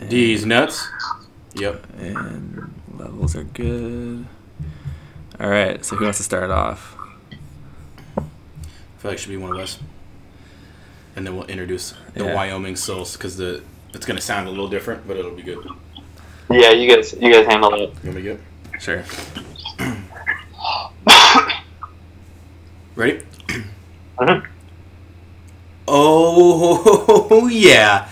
These nuts. Yep. And levels are good. All right. So who wants to start off? I feel like it should be one of us. And then we'll introduce the Yeah. Wyoming Souls because the it's gonna sound a little different, but it'll be good. Yeah, you guys, you guys handle it. You want me to get Sure. ready? Mhm. Oh yeah,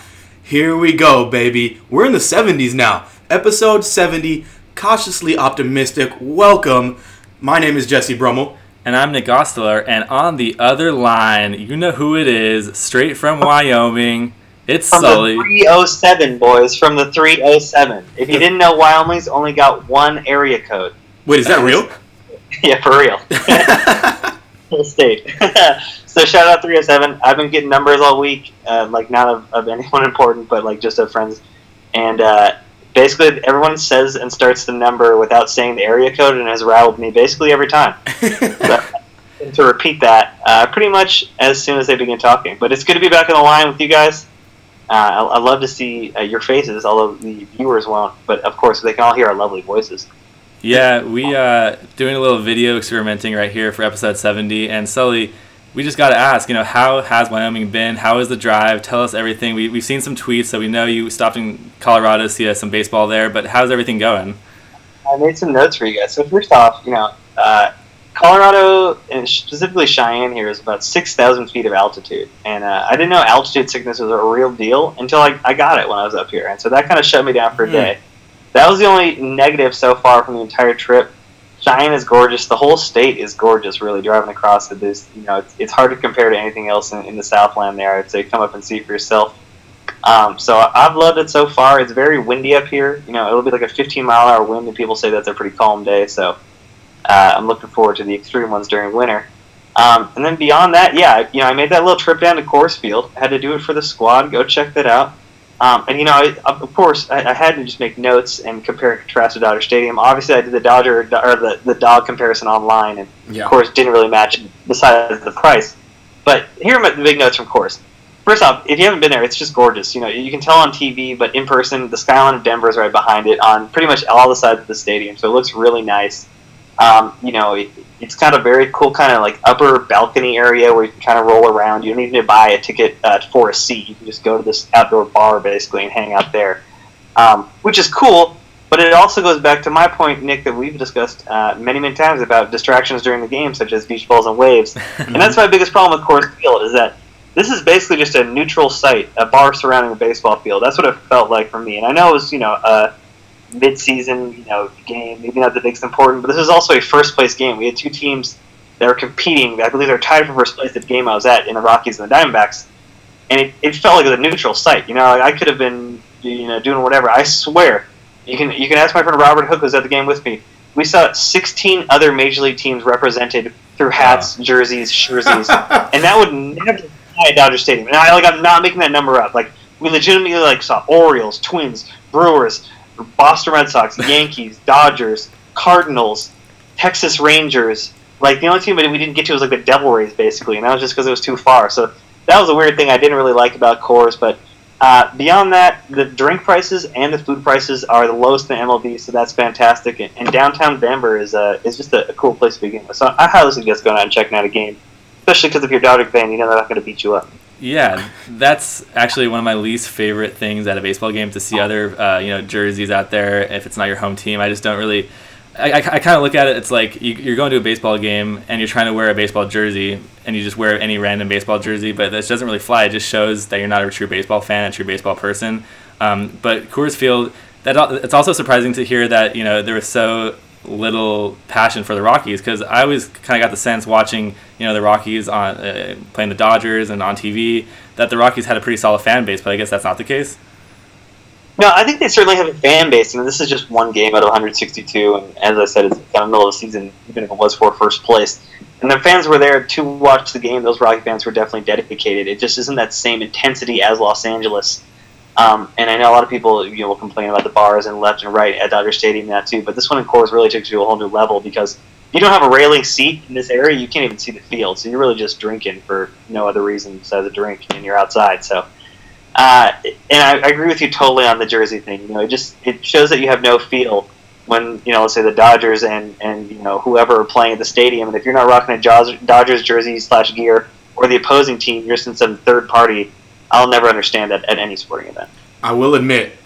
here we go, baby. We're in the '70s now. Episode 70. Cautiously optimistic. Welcome. My name is Jesse Brummel. And I'm Nick Ostler, and on the other line, you know who it is, straight from Wyoming. It's From Sully. the 307, boys. From the 307. If you didn't know, Wyoming's only got one area code. Wait, is that real? Yeah, for real. State. so shout out 307. I've been getting numbers all week, uh, like not of, of anyone important, but like just of friends. And uh, basically, everyone says and starts the number without saying the area code, and has riled me basically every time. And to repeat that uh, pretty much as soon as they begin talking. But it's good to be back on the line with you guys. Uh, I, I love to see uh, your faces, although the viewers won't. But of course, they can all hear our lovely voices. Yeah, we uh doing a little video experimenting right here for episode 70 and Sully, we just got to ask, you know, how has Wyoming been? How is the drive? Tell us everything. We we've seen some tweets, so we know you stopped in Colorado to see uh, some baseball there, but how's everything going? I made some notes for you guys. So first off, you know, uh, Colorado and specifically Cheyenne here is about six thousand feet of altitude, and uh, I didn't know altitude sickness was a real deal until I, I got it when I was up here, and so that kind of shut me down for a Hmm. day. That was the only negative so far from the entire trip. Cheyenne is gorgeous. The whole state is gorgeous. Really driving across it is, you know, it's, it's hard to compare to anything else in, in the Southland. There, I'd say come up and see for yourself. Um, so I've loved it so far. It's very windy up here. You know, it'll be like a 15 mile an hour wind, and people say that's a pretty calm day. So uh, I'm looking forward to the extreme ones during winter. Um, and then beyond that, yeah, you know, I made that little trip down to Coors Field. Had to do it for the squad. Go check that out. Um, and you know, I, of Coors, I, I had to just make notes and compare and contrast to Dodger Stadium. Obviously, I did the Dodger or the, the dog comparison online, and yeah. of course, didn't really match besides the price. But here are my, the big notes from course. First off, if you haven't been there, it's just gorgeous. You know, you can tell on TV, but in person, the skyline of Denver is right behind it on pretty much all the sides of the stadium. So it looks really nice. Um, you know, it, it's of a very cool kind of like upper balcony area where you can kind of roll around. You don't even need to buy a ticket uh, for a seat. You can just go to this outdoor bar basically and hang out there, um, which is cool. But it also goes back to my point, Nick, that we've discussed uh, many, many times about distractions during the game, such as beach balls and waves. And that's my biggest problem with Coors Field is that this is basically just a neutral site, a bar surrounding a baseball field. That's what it felt like for me. And I know it was, you know, a mid-season, you know, game, maybe not the biggest important, but this is also a first-place game. We had two teams that were competing. I believe they're tied for first place at the game I was at in the Rockies and the Diamondbacks. And it, it felt like it was a neutral site. You know, I could have been, you know, doing whatever. I swear, you can you can ask my friend Robert Hook, who's at the game with me. We saw 16 other major league teams represented through hats, jerseys, jerseys, and that would never fly at Dodger Stadium. And I like I'm not making that number up. Like we legitimately like saw Orioles, Twins, Brewers, Boston Red Sox, Yankees, Dodgers, Cardinals, Texas Rangers. Like the only team that we didn't get to was like the Devil Rays, basically, and that was just because it was too far. So that was a weird thing I didn't really like about Coors. But uh, beyond that, the drink prices and the food prices are the lowest in MLB, so that's fantastic. And, and downtown Denver is uh, is just a, a cool place to begin with. So I highly suggest going out and checking out a game, especially because if you're a Dodger fan, you know they're not going to beat you up. Yeah, that's actually one of my least favorite things at a baseball game to see other uh, you know jerseys out there. If it's not your home team, I just don't really. I, I, I kind of look at it. It's like you, you're going to a baseball game and you're trying to wear a baseball jersey, and you just wear any random baseball jersey, but this doesn't really fly. It just shows that you're not a true baseball fan, a true baseball person. Um, but Coors Field, that it's also surprising to hear that you know there was so little passion for the Rockies because I always kind of got the sense watching you know the Rockies on uh, playing the Dodgers and on TV that the Rockies had a pretty solid fan base, but I guess that's not the case. No, I think they certainly have a fan base. and this is just one game out of 162, and as I said, it's kind of middle of the season, even if it was for first place. And the fans were there to watch the game. Those Rocky fans were definitely dedicated. It just isn't that same intensity as Los Angeles. Um, and I know a lot of people you know, will complain about the bars and left and right at Dodger Stadium and that too. But this one in Coors really takes you to a whole new level because you don't have a railing seat in this area. You can't even see the field, so you're really just drinking for no other reason besides a drink, and you're outside. So Uh, and I, I agree with you totally on the jersey thing. You know, it just it shows that you have no feel when you know, let's say the Dodgers and and you know whoever are playing at the stadium, and if you're not rocking a Dodgers jersey slash gear or the opposing team, you're just some third party. I'll never understand that at any sporting event. I will admit,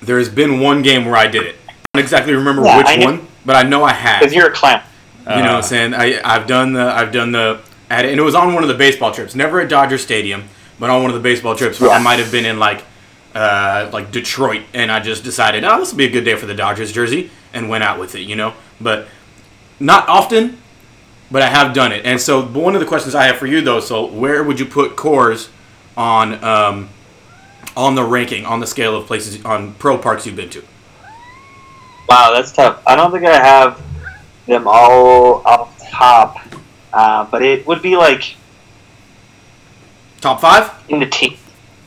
there has been one game where I did it. I don't exactly remember Yeah, which one, but I know I have. Because you're a clown. You know what Uh, I'm saying? I I've done the I've done the at, and it was on one of the baseball trips. Never at Dodger Stadium, but on one of the baseball trips where I might have been in like uh, like Detroit, and I just decided, oh, this will be a good day for the Dodgers jersey, and went out with it. You know, but not often, but I have done it. And so one of the questions I have for you though, so where would you put Coors on um, on the ranking on the scale of places on pro parks you've been to? Wow, that's tough. I don't think I have them all off top, uh, but it would be like Top five? in the team.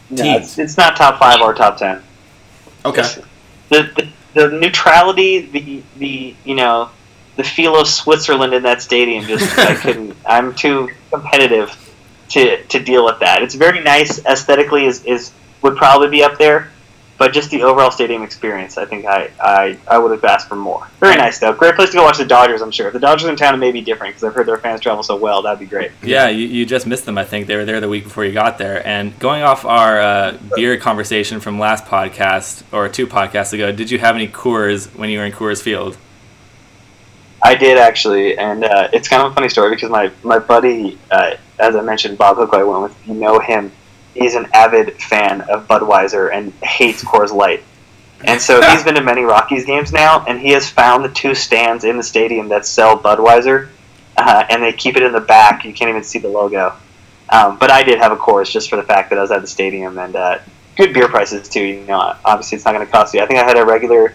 No, it's, it's not top five or top ten. Okay. The, the the neutrality, the the you know, the feel of Switzerland in that stadium. Just I couldn't. I'm too competitive to to deal with that. It's very nice aesthetically. Is is would probably be up there, but just the overall stadium experience, I think I I, I would have asked for more. Very nice though. Great place to go watch the Dodgers. I'm sure if the Dodgers in town, it may be different because I've heard their fans travel so well. That'd be great. Yeah, you, you just missed them. I think they were there the week before you got there. And going off our uh, beer conversation from last podcast or two podcasts ago, did you have any Coors when you were in Coors Field? I did actually, and uh, it's kind of a funny story because my my buddy, uh, as I mentioned, Bob Hook, I went with. You know him. He's an avid fan of Budweiser and hates Coors Light. And so he's been to many Rockies games now, and he has found the two stands in the stadium that sell Budweiser, uh, and they keep it in the back. You can't even see the logo. Um, but I did have a Coors just for the fact that I was at the stadium, and uh, good beer prices too. You know, obviously it's not going to cost you. I think I had a regular,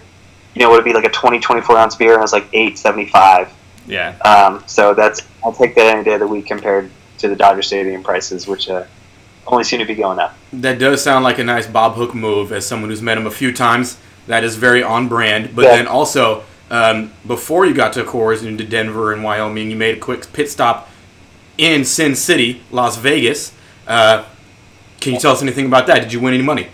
you know, would it be like a 20, 24 ounce beer, and it was like eight seventy five. Yeah. Um, so that's I'll take that any day of the week compared to the Dodger Stadium prices, which uh, only seem to be going up. That does sound like a nice Bob Hook move as someone who's met him a few times. That is very on brand. But Yeah. then also, um, before you got to Coors and into Denver and Wyoming, you made a quick pit stop in Sin City, Las Vegas. Uh, can you tell us anything about that? Did you win any money?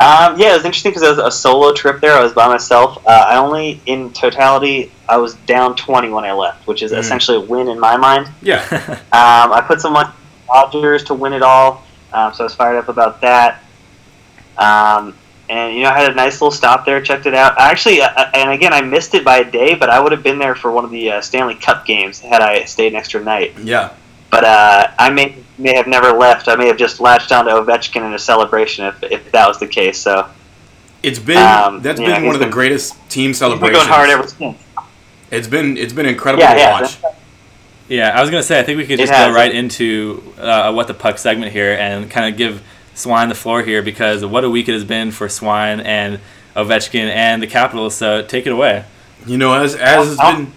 Um, yeah, it was interesting because it was a solo trip there. I was by myself. Uh, I only, in totality, I was down twenty when I left, which is Mm. essentially a win in my mind. Yeah. Um, I put some money on Dodgers to win it all, um, so I was fired up about that. Um, and you know, I had a nice little stop there, checked it out. I actually, uh, and again, I missed it by a day, but I would have been there for one of the uh, Stanley Cup games had I stayed an extra night. yeah. But uh, I may may have never left. I may have just latched onto Ovechkin in a celebration if, if that was the case. So It's been Um, that's yeah, been he's one of the been- greatest team we're celebrations. going hard ever since. It's been it's been incredible Yeah, to yeah. watch. Yeah, I was gonna say I think we could just go right into uh, what the puck segment here and kind of give Swine the floor here because what a week it has been for Swine and Ovechkin and the Capitals. So take it away. You know, as as has been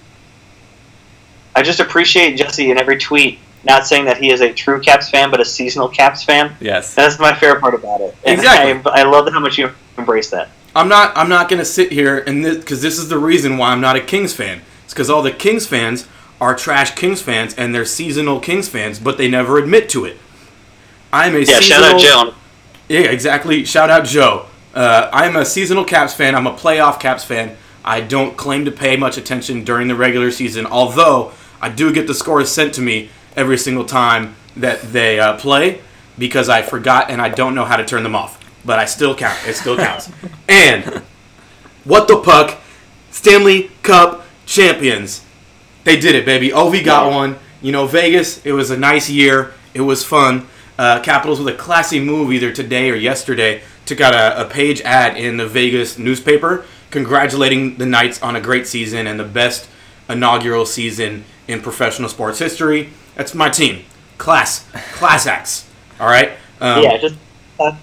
I just appreciate Jesse in every tweet not saying that he is a true Caps fan, but a seasonal Caps fan. Yes. That's my favorite part about it. And Exactly. I, I love how much you embrace that. I'm not. I'm not gonna sit here and because this, is the reason why I'm not a Kings fan. It's because all the Kings fans are trash Kings fans and they're seasonal Kings fans, but they never admit to it. I'm a Yeah, seasonal. shout out Joan. Yeah, exactly. Shout out Joe. Uh, I'm a seasonal Caps fan. I'm a playoff Caps fan. I don't claim to pay much attention during the regular season, although I do get the scores sent to me every single time that they uh, play because I forgot and I don't know how to turn them off. But I still count. It still counts. and what the puck? Stanley Cup champions. They did it, baby. Ovi got Yeah. one. You know, Vegas. It was a nice year. It was fun. Uh, Capitals with a classy move either today or yesterday took out a, a page ad in the Vegas newspaper congratulating the Knights on a great season and the best inaugural season in professional sports history. That's my team. Class. Class acts. All right? Um, yeah, just. Uh,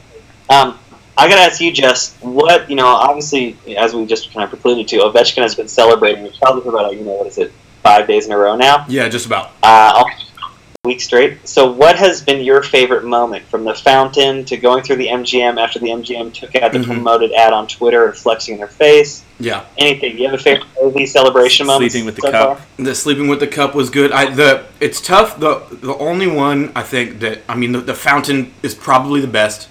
um, I gotta ask you, Jess. What you know? Obviously, as we just kind of precluded to, Ovechkin has been celebrating probably for about you know what is it, five days in a row now. Yeah, just about. Uh, week straight. So, what has been your favorite moment from the fountain to going through the MGM after the MGM took out the Mhm. promoted ad on Twitter and flexing their face? Yeah. Anything? You have a favorite Ovi celebration moment? Sleeping with the so cup. far? The sleeping with the cup was good. I the it's tough. The the only one I think that I mean the, the fountain is probably the best.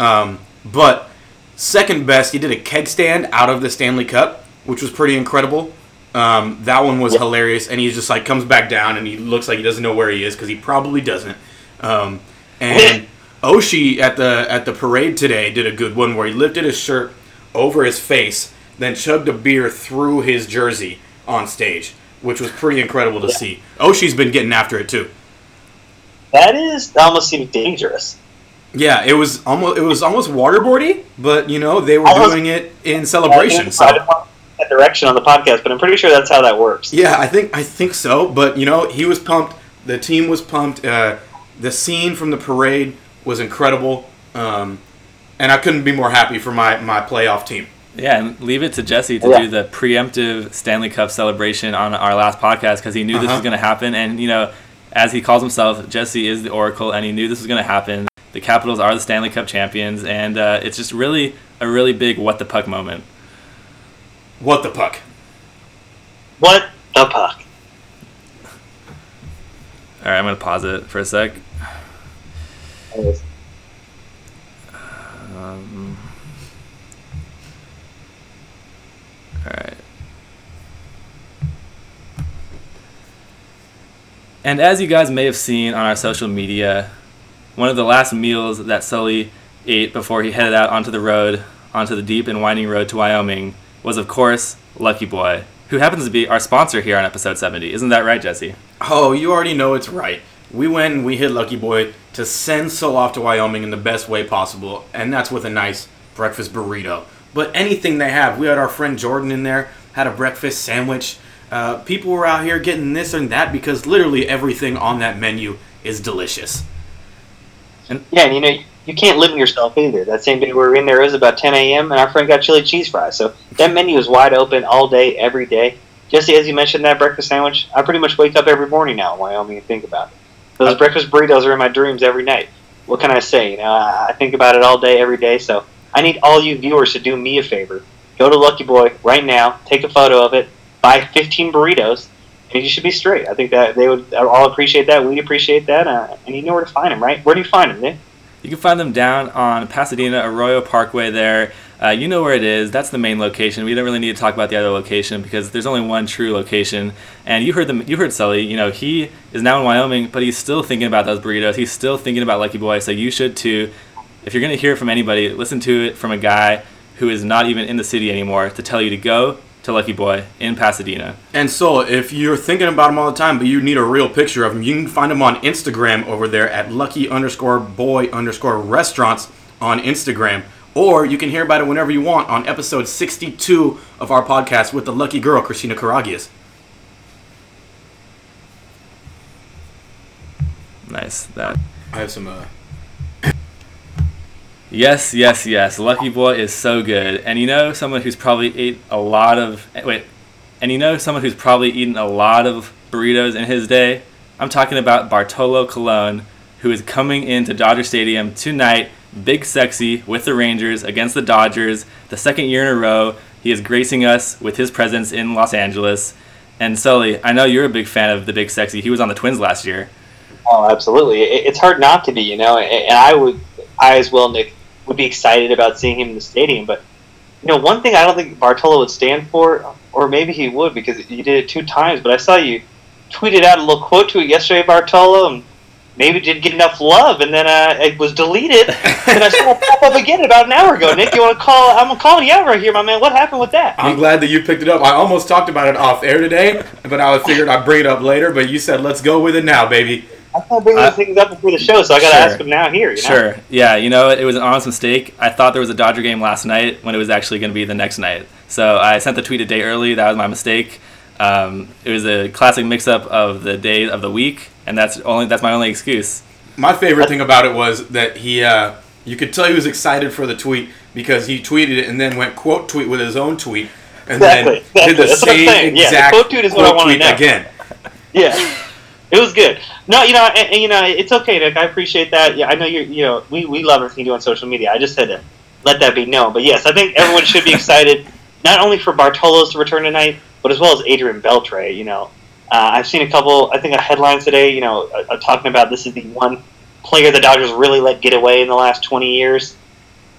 Um, but second best, he did a keg stand out of the Stanley Cup, which was pretty incredible. Um, that one was Yep. hilarious, and he just like comes back down, and he looks like he doesn't know where he is because he probably doesn't. Um, and Oshie at the at the parade today did a good one where he lifted his shirt over his face, then chugged a beer through his jersey on stage, which was pretty incredible to see. Oshie's been getting after it too. That is that almost seems dangerous. Yeah, it was almost it was almost waterboardy, but you know they were doing it in celebration. So that direction on the podcast, but I'm pretty sure that's how that works. yeah, I think I think so. But you know he was pumped. The team was pumped. Uh, the scene from the parade was incredible, um, and I couldn't be more happy for my my playoff team. Yeah, and leave it to Jesse to Yeah. do the preemptive Stanley Cup celebration on our last podcast because he knew this Uh-huh. was going to happen. And, you know, as he calls himself, Jesse is the Oracle, and he knew this was going to happen. The Capitals are the Stanley Cup champions, and uh, it's just really a really big what the puck moment. What the puck? What the puck? All right, I'm going to pause it for a sec. Um, all right. And as you guys may have seen on our social media, one of the last meals that Sully ate before he headed out onto the road, onto the deep and winding road to Wyoming, was of course Lucky Boy, who happens to be our sponsor here on episode 70. Isn't that right, Jesse? Oh, you already know it's right. We went and we hit Lucky Boy to send Sol off to Wyoming in the best way possible, and that's with a nice breakfast burrito. But anything they have, we had our friend Jordan in there, had a breakfast sandwich. Uh, people were out here getting this and that because literally everything on that menu is delicious. Yeah, and you know you can't limit yourself either. That same day we were in there, it was about 10 a.m. and our friend got chili cheese fries. So that menu is wide open all day, every day. Jesse, as you mentioned that breakfast sandwich, I pretty much wake up every morning now in Wyoming and think about it. Those Uh, breakfast burritos are in my dreams every night. What can I say? You know, I I think about it all day, every day. So I need all you viewers to do me a favor. Go to Lucky Boy right now, take a photo of it, buy 15 burritos, and you should be straight. I think that they would all appreciate that. We'd appreciate that, uh, and you know where to find them, right? Where do you find them, Nick? You can find them down on Pasadena Arroyo Parkway there. Uh, you know where it is. That's the main location. We don't really need to talk about the other location because there's only one true location. And you heard them. You heard Sully. You know he is now in Wyoming, but he's still thinking about those burritos. He's still thinking about Lucky Boy. So you should too. If you're gonna hear it from anybody, listen to it from a guy who is not even in the city anymore to tell you to go to Lucky Boy in Pasadena. And so, if you're thinking about him all the time, but you need a real picture of him, you can find him on Instagram over there at lucky underscore boy underscore restaurants on Instagram. Or you can hear about it whenever you want on episode 62 of our podcast with the lucky girl, Christina Karagias. Nice. That. I have some, uh, Yes, yes, yes. Lucky Boy is so good. And you know someone who's probably ate a lot of wait, and you know someone who's probably eaten a lot of burritos in his day? I'm talking about Bartolo Colon, who is coming into Dodger Stadium tonight, big sexy with the Rangers against the Dodgers. The second year in a row, he is gracing us with his presence in Los Angeles. And Sully, I know you're a big fan of the big sexy. He was on the Twins last year. Oh, absolutely. It's hard not to be, you know. And I would, I as well, Nick, would be excited about seeing him in the stadium. But you know, one thing I don't think Bartolo would stand for, or maybe he would because you did it two times. But I saw you tweeted out a little quote to it yesterday, Bartolo, and maybe didn't get enough love, and then uh, it was deleted. and I saw it pop up again about an hour ago. Nick, you want to call? I'm calling you out right here, my man. What happened with that? I'm glad that you picked it up. I almost talked about it off air today, but I figured I'd bring it up later. But you said, let's go with it now, baby. I can't bring Uh, things up before the show, so I got to sure. ask him now here. You know? Sure. Yeah, you know, it was an honest mistake. I thought there was a Dodger game last night when it was actually going to be the next night. So I sent the tweet a day early. That was my mistake. Um, it was a classic mix-up of the day of the week, and that's only that's my only excuse. My favorite thing about it was that he, uh, you could tell he was excited for the tweet because he tweeted it and then went quote tweet with his own tweet and Exactly, then did the. That's same saying. Yeah, the exact quote tweet is what I quote wanna tweet know. again. Yeah. It was good. No, you know, and, and, you know, it's okay, Nick. I appreciate that. Yeah, I know you're. You know, we, we love everything you do on social media. I just had to let that be known. But yes, I think everyone should be excited, not only for Bartolos to return tonight, but as well as Adrian Beltre. You know, uh, I've seen a couple. I think a headline today. You know, uh, uh, talking about this is the one player the Dodgers really let get away in the last twenty years.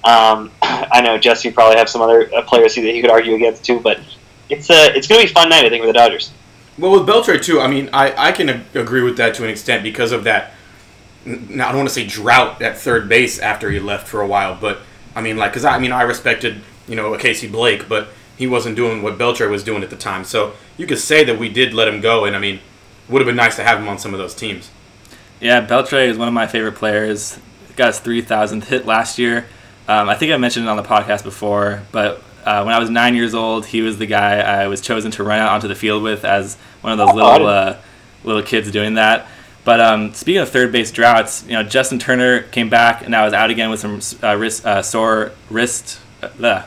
Um, I know Jesse probably have some other uh, players that he could argue against too, but it's a it's going to be a fun night I think for the Dodgers. Well, with Beltre too, I mean, I, I can agree with that to an extent because of that. Now, I don't want to say drought at third base after he left for a while, but I mean, like, because I, I mean, I respected you know Casey Blake, but he wasn't doing what Beltre was doing at the time. So you could say that we did let him go, and I mean, would have been nice to have him on some of those teams. Yeah, Beltre is one of my favorite players. Got his 3,000th hit last year. Um, I think I mentioned it on the podcast before, but uh, when I was nine years old, he was the guy I was chosen to run out onto the field with as one of those little uh, little kids doing that. But um, speaking of third base droughts, you know Justin Turner came back and now is out again with some uh, wrist uh, sore wrist uh,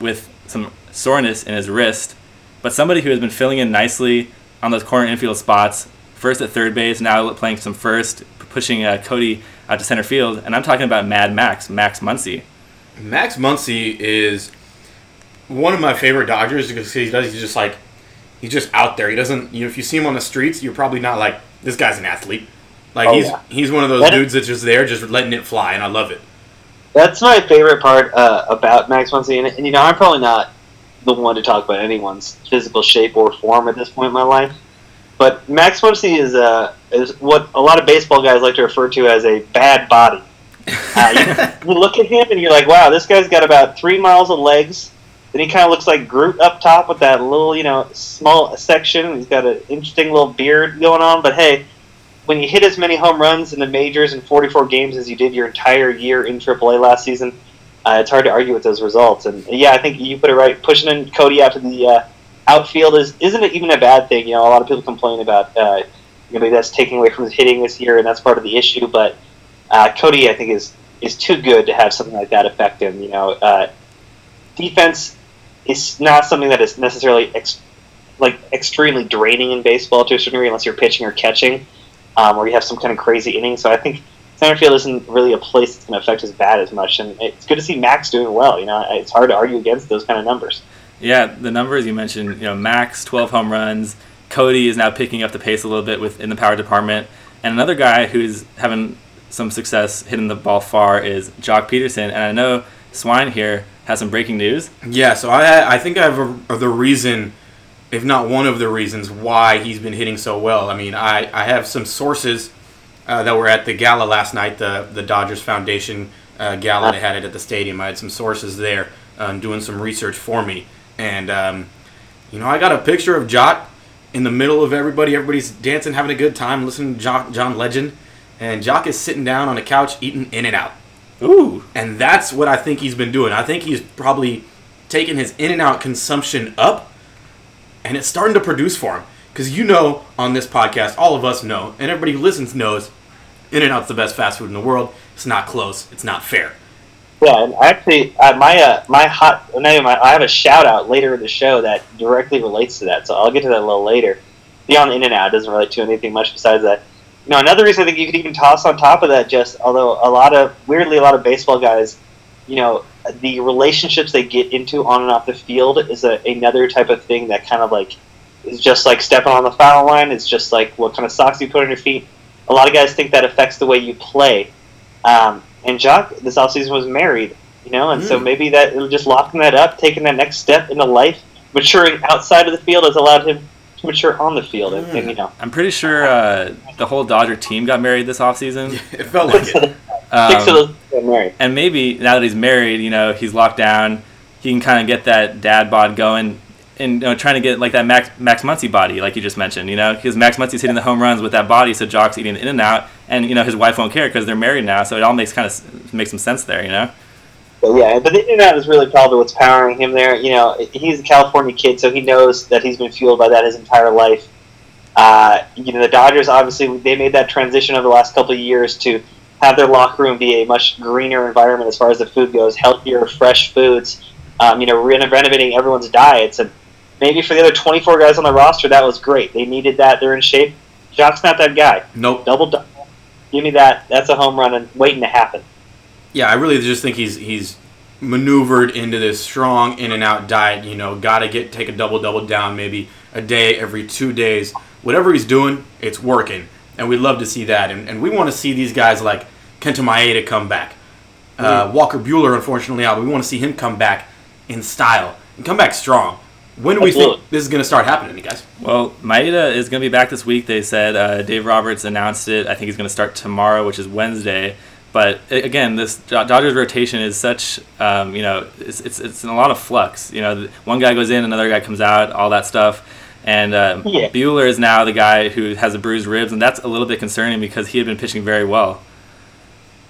with some soreness in his wrist. But somebody who has been filling in nicely on those corner infield spots, first at third base, now playing some first, pushing uh, Cody out to center field, and I'm talking about Mad Max, Max Muncy. Max Muncy is one of my favorite Dodgers because he does. He's just like he's just out there. He doesn't. You know, if you see him on the streets, you're probably not like this guy's an athlete. Like oh, he's yeah. he's one of those that dudes that's just there, just letting it fly, and I love it. That's my favorite part uh, about Max Muncy, and, and you know I'm probably not the one to talk about anyone's physical shape or form at this point in my life. But Max Muncy is uh, is what a lot of baseball guys like to refer to as a bad body. Uh, you, you, look at him and you're like, wow, this guy's got about three miles of legs, then he kind of looks like Groot up top with that little, you know, small section. He's got an interesting little beard going on. But hey, when you hit as many home runs in the majors in 44 games as you did your entire year in AAA last season, uh, it's hard to argue with those results. And yeah, I think you put it right. Pushing in Cody out to the uh, outfield is isn't even a bad thing. You know, a lot of people complain about uh, you know that's taking away from his hitting this year, and that's part of the issue. But uh, Cody, I think, is is too good to have something like that affect him. You know, uh, defense is not something that is necessarily ex- like extremely draining in baseball to a certain degree, unless you're pitching or catching, um, or you have some kind of crazy inning. So I think center field isn't really a place that's going to affect his bat as much, and it's good to see Max doing well. You know, it's hard to argue against those kind of numbers. Yeah, the numbers you mentioned, you know, Max 12 home runs. Cody is now picking up the pace a little bit within the power department, and another guy who's having some success hitting the ball far is Joc Pederson. and I know Swine here has some breaking news. Yeah, so I I think I have a, the reason, if not one of the reasons, why he's been hitting so well. I mean, I, I have some sources uh, that were at the gala last night, the the Dodgers Foundation uh, gala. They had it at the stadium. I had some sources there uh, doing some research for me, and um, you know, I got a picture of Joc in the middle of everybody. Everybody's dancing, having a good time, listening to John, John Legend, and Joc is sitting down on a couch eating In-N-Out. Ooh. And that's what I think he's been doing. I think he's probably taken his In-N-Out consumption up, and it's starting to produce for him. Because you know, on this podcast, all of us know, and everybody who listens knows, In-N-Out's the best fast food in the world. It's not close. It's not fair. Yeah, and actually, uh, my uh, my hot no, my, I have a shout out later in the show that directly relates to that. So I'll get to that a little later. Beyond In-N-Out, doesn't relate to anything much besides that. You know, another reason I think you could even toss on top of that, just although a lot of weirdly a lot of baseball guys, you know, the relationships they get into on and off the field is a, another type of thing that kind of like is just like stepping on the foul line. It's just like what kind of socks you put on your feet. A lot of guys think that affects the way you play. Um, and Joc this offseason was married, you know, and mm. so maybe that just locking that up, taking that next step into life, maturing outside of the field has allowed him to mature on the field. And, and you know, I'm pretty sure uh, the whole Dodger team got married this offseason. it felt like it. Um, and maybe now that he's married, you know, he's locked down. He can kind of get that dad bod going and you know, trying to get like that Max Max Muncy body, like you just mentioned, you know, because Max Muncy's hitting the home runs with that body, so Joc's eating In-N-Out, and you know his wife won't care because they're married now, so it all makes kind of makes some sense there, you know. But yeah, but the In-N-Out is really probably what's powering him there. You know, he's a California kid, so he knows that he's been fueled by that his entire life. Uh, you know, the Dodgers obviously they made that transition over the last couple of years to have their locker room be a much greener environment as far as the food goes, healthier, fresh foods. Um, you know, renovating everyone's diets and maybe for the other 24 guys on the roster, that was great. They needed that. They're in shape. Joc's not that guy. Nope. Double double. Give me that. That's a home run and waiting to happen. Yeah, I really just think he's he's maneuvered into this strong In-N-Out diet. You know, got to get take a double double down maybe a day every two days. Whatever he's doing, it's working, and we love to see that. And, and we want to see these guys like Kenta Maeda come back. Uh, Mm-hmm. Walker Buehler, unfortunately, out. But we want to see him come back in style and come back strong. When do we Absolutely. think this is going to start happening, you guys? Well, Maeda is going to be back this week. They said uh, Dave Roberts announced it. I think he's going to start tomorrow, which is Wednesday. But again, this Dodgers rotation is such, um, you know, it's, it's, it's in a lot of flux. You know, one guy goes in, another guy comes out, all that stuff. And uh, Yeah. Buehler is now the guy who has the bruised ribs, and that's a little bit concerning because he had been pitching very well.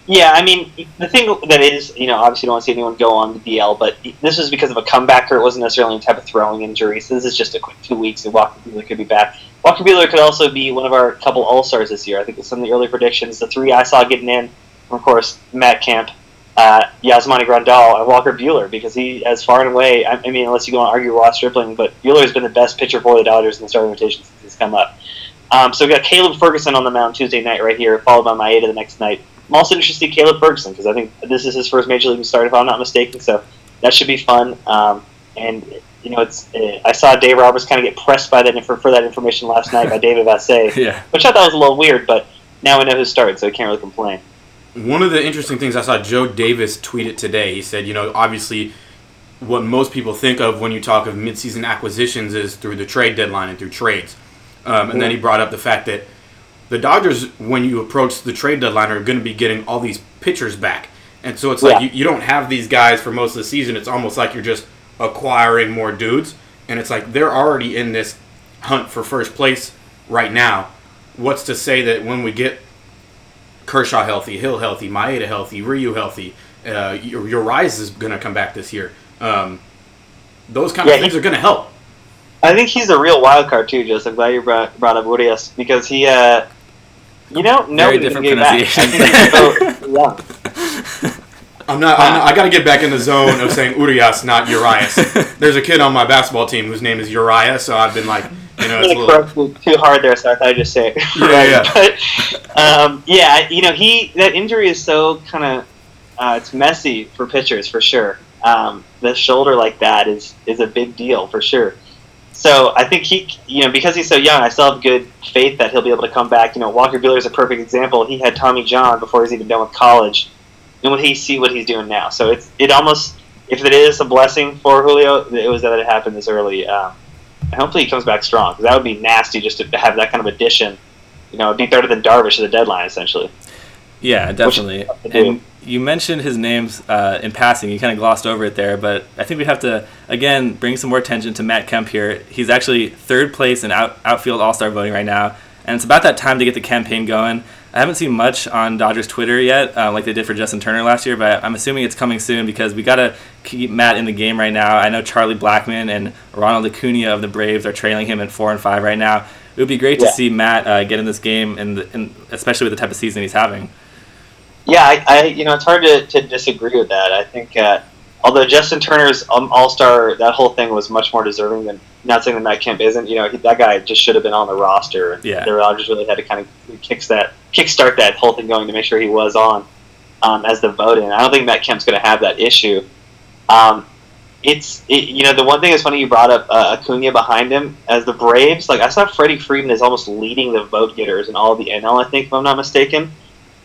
Yeah, I mean, the thing that is, you know, obviously you don't want to see anyone go on the DL, but this is because of a comebacker. It wasn't necessarily any type of throwing injury, so this is just a quick two weeks, and Walker Buehler could be back. Walker Buehler could also be one of our couple All Stars this year. I think some of the early predictions, the three I saw getting in, of course, Matt Kemp, uh, Yasmani Grandal, and Walker Buehler, because he, as far and away, I, I mean, unless you go and argue Ross Stripling, but Buehler has been the best pitcher for the Dodgers in the starting rotation since he's come up. Um, so we got Caleb Ferguson on the mound Tuesday night right here, followed by Maeda the next night. I'm also interested in Caleb Ferguson because I think this is his first major league start, if I'm not mistaken. So that should be fun. Um, and you know, it's uh, I saw Dave Roberts kind of get pressed by that for, for that information last night by David Vassegh, yeah. which I thought was a little weird. But now we know who started, so I can't really complain. One of the interesting things I saw Joe Davis tweet it today. He said, you know, obviously, what most people think of when you talk of midseason acquisitions is through the trade deadline and through trades. Um, and then he brought up the fact that the Dodgers, when you approach the trade deadline, are going to be getting all these pitchers back. And so it's like you, you don't have these guys for most of the season. It's almost like you're just acquiring more dudes. And it's like they're already in this hunt for first place right now. What's to say that when we get Kershaw healthy, Hill healthy, Maeda healthy, Ryu healthy. Uh, your, your Rise is going to come back this year. Um, those kind Yeah, of things he- are going to help. I think he's a real wild card too, Joseph. I'm glad you brought, brought up Urias because he, uh, you know, nobody different can get back. I pronunciation. think he's so young. I'm not. I'm not I got to get back in the zone of saying Urias, not Urias. There's a kid on my basketball team whose name is Uriah, so I've been like, you know, it's a little. too hard there, so I thought I'd just say it. Yeah, yeah. But, um, yeah, you know, he that injury is so kind of uh, it's messy for pitchers for sure. Um, the shoulder like that is is a big deal for sure. So I think he, you know, because he's so young, I still have good faith that he'll be able to come back. You know, Walker Buehler is a perfect example. He had Tommy John before he's even done with college, and when he see what he's doing now, so it's it almost if it is a blessing for Julio, it was that it happened this early. Um, hopefully he comes back strong because that would be nasty just to have that kind of addition. You know, it'd be better than Darvish at the deadline essentially. Yeah, definitely. tough to do. And you mentioned his names uh, in passing. You kind of glossed over it there, but I think we have to again bring some more attention to Matt Kemp here. He's actually third place in out, outfield All Star voting right now, and it's about that time to get the campaign going. I haven't seen much on Dodgers Twitter yet, uh, like they did for Justin Turner last year, but I'm assuming it's coming soon because we got to keep Matt in the game right now. I know Charlie Blackmon and Ronald Acuna of the Braves are trailing him at four and five right now. It would be great to see Matt uh, get in this game, and, and especially with the type of season he's having. Yeah, I, I you know it's hard to, to disagree with that. I think uh, although Justin Turner's um, All Star that whole thing was much more deserving than not saying that Matt Kemp isn't. You know he, that guy just should have been on the roster. Yeah. the Dodgers really had to kind of kicks that kickstart that whole thing going to make sure he was on um, as the vote in. I don't think Matt Kemp's going to have that issue. Um, it's it, you know the one thing that's funny you brought up uh, Acuna behind him as the Braves. Like I saw Freddie Freeman is almost leading the vote getters in all of the NL. I think if I'm not mistaken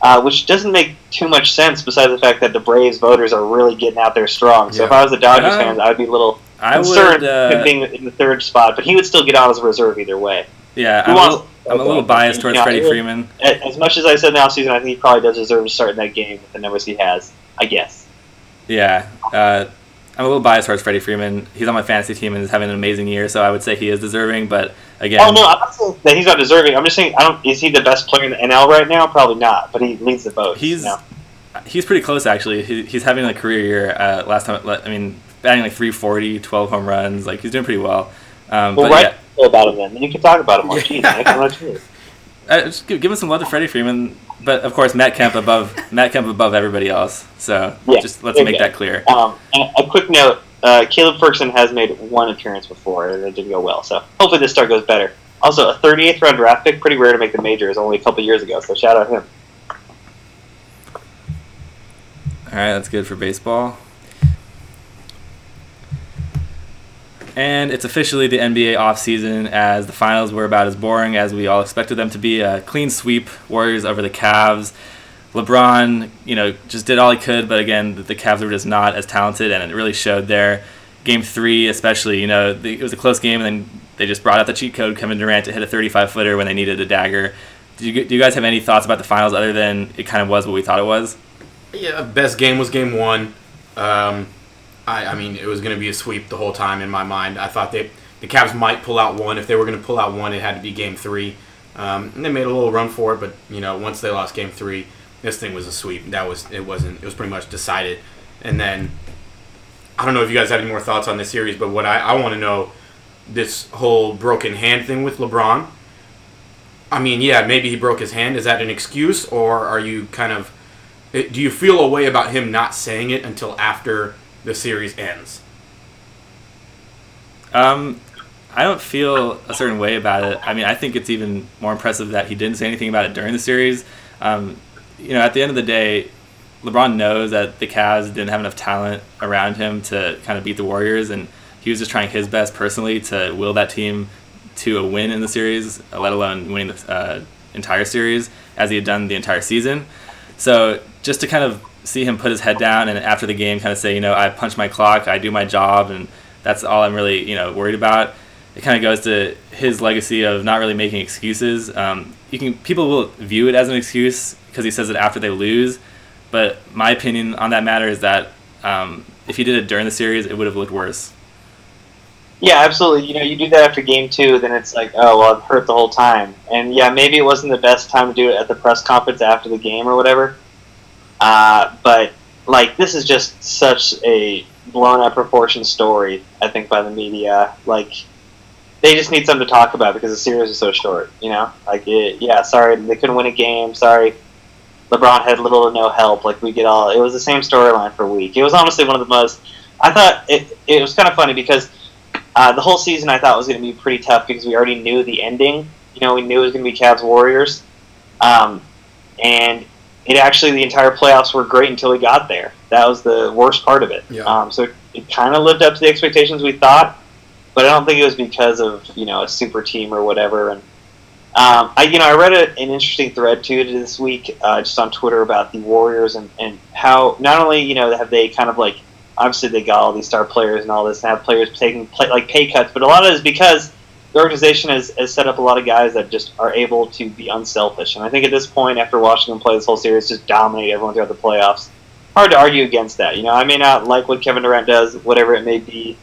uh, which doesn't make too much sense besides the fact that the Braves voters are really getting out there strong. So if I was a Dodgers Uh, fan, I would be a little I concerned would. Uh, being in the third spot, but he would still get on as a reserve either way. Yeah, I'm a, wants- little, I'm a little biased towards Yeah, Freddie it- Freeman. As much as I said now season, I think he probably does deserve to start in that game with the numbers he has. I guess. Yeah, uh, I'm a little biased towards Freddie Freeman. He's on my fantasy team and is having an amazing year, so I would say he is deserving. But again, Oh no, I'm not saying that he's not deserving. I'm just saying I don't. Is he the best player in the NL right now? Probably not, but he leads the vote. he's you know? he's pretty close actually. He, he's having a career year. Uh, last time, I mean, batting like 340, 12 home runs. Like he's doing pretty well. Um, Well, but write yeah, yeah. about him then. You can talk about him more. Jeez, uh, just give, give him some love to Freddie Freeman. But of course, Matt Kemp above Matt Kemp above everybody else. So Yeah, just let's make that clear. Um, a quick note: uh, Caleb Ferguson has made one appearance before, and it didn't go well. So hopefully this start goes better. Also, a 38th round draft pick, pretty rare to make the majors only a couple years ago, so shout out him. All right, that's good for baseball. And it's officially the NBA offseason as the finals were about as boring as we all expected them to be. A clean sweep, Warriors over the Cavs. LeBron, you know, just did all he could, but again, the Cavs were just not as talented, and it really showed there. Game three, especially, you know, it was a close game, and then they just brought out the cheat code, Kevin Durant, to hit a 35 footer when they needed a dagger. Do you, do you guys have any thoughts about the finals other than it kind of was what we thought it was? Yeah, best game was game one. Um, I, I mean, it was going to be a sweep the whole time in my mind. I thought they the Cavs might pull out one. If they were going to pull out one, it had to be game three. Um, and they made a little run for it, but you know, once they lost game three, this thing was a sweep. That was it wasn't. It was pretty much decided. And then I don't know if you guys have any more thoughts on this series, but what I, I want to know this whole broken hand thing with LeBron. I mean, yeah, maybe he broke his hand. Is that an excuse, or are you kind of do you feel a way about him not saying it until after the series ends? Um, I don't feel a certain way about it. I mean, I think it's even more impressive that he didn't say anything about it during the series. Um, you know, at the end of the day, LeBron knows that the Cavs didn't have enough talent around him to kind of beat the Warriors, and he was just trying his best personally to will that team to a win in the series, let alone winning the uh, entire series as he had done the entire season. So just to kind of see him put his head down and after the game kind of say, you know, I punch my clock, I do my job, and that's all I'm really, you know, worried about. It kind of goes to his legacy of not really making excuses. Um, you can people will view it as an excuse because he says it after they lose, but my opinion on that matter is that um, if he did it during the series, it would have looked worse. Yeah, absolutely. You know, you do that after game two, then it's like, oh, well, I've hurt the whole time. And yeah, maybe it wasn't the best time to do it at the press conference after the game or whatever. Uh, but like this is just such a blown out proportion story. I think by the media, like they just need something to talk about because the series is so short. You know, like it, yeah, sorry they couldn't win a game. Sorry, LeBron had little to no help. Like we get all. It was the same storyline for a week. It was honestly one of the most. I thought it. It was kind of funny because uh, the whole season I thought was going to be pretty tough because we already knew the ending. You know, we knew it was going to be Cavs Warriors, um, and it actually the entire playoffs were great until we got there. That was the worst part of it. Yeah. Um, so it, it kind of lived up to the expectations we thought, but I don't think it was because of you know a super team or whatever. And um, I you know I read a, an interesting thread too this week uh, just on Twitter about the Warriors and, and how not only you know have they kind of like obviously they got all these star players and all this and have players taking play, like pay cuts, but a lot of it is because the organization has, has set up a lot of guys that just are able to be unselfish. And I think at this point, after watching them play this whole series, just dominate everyone throughout the playoffs, hard to argue against that. You know, I may not like what Kevin Durant does, whatever it may be,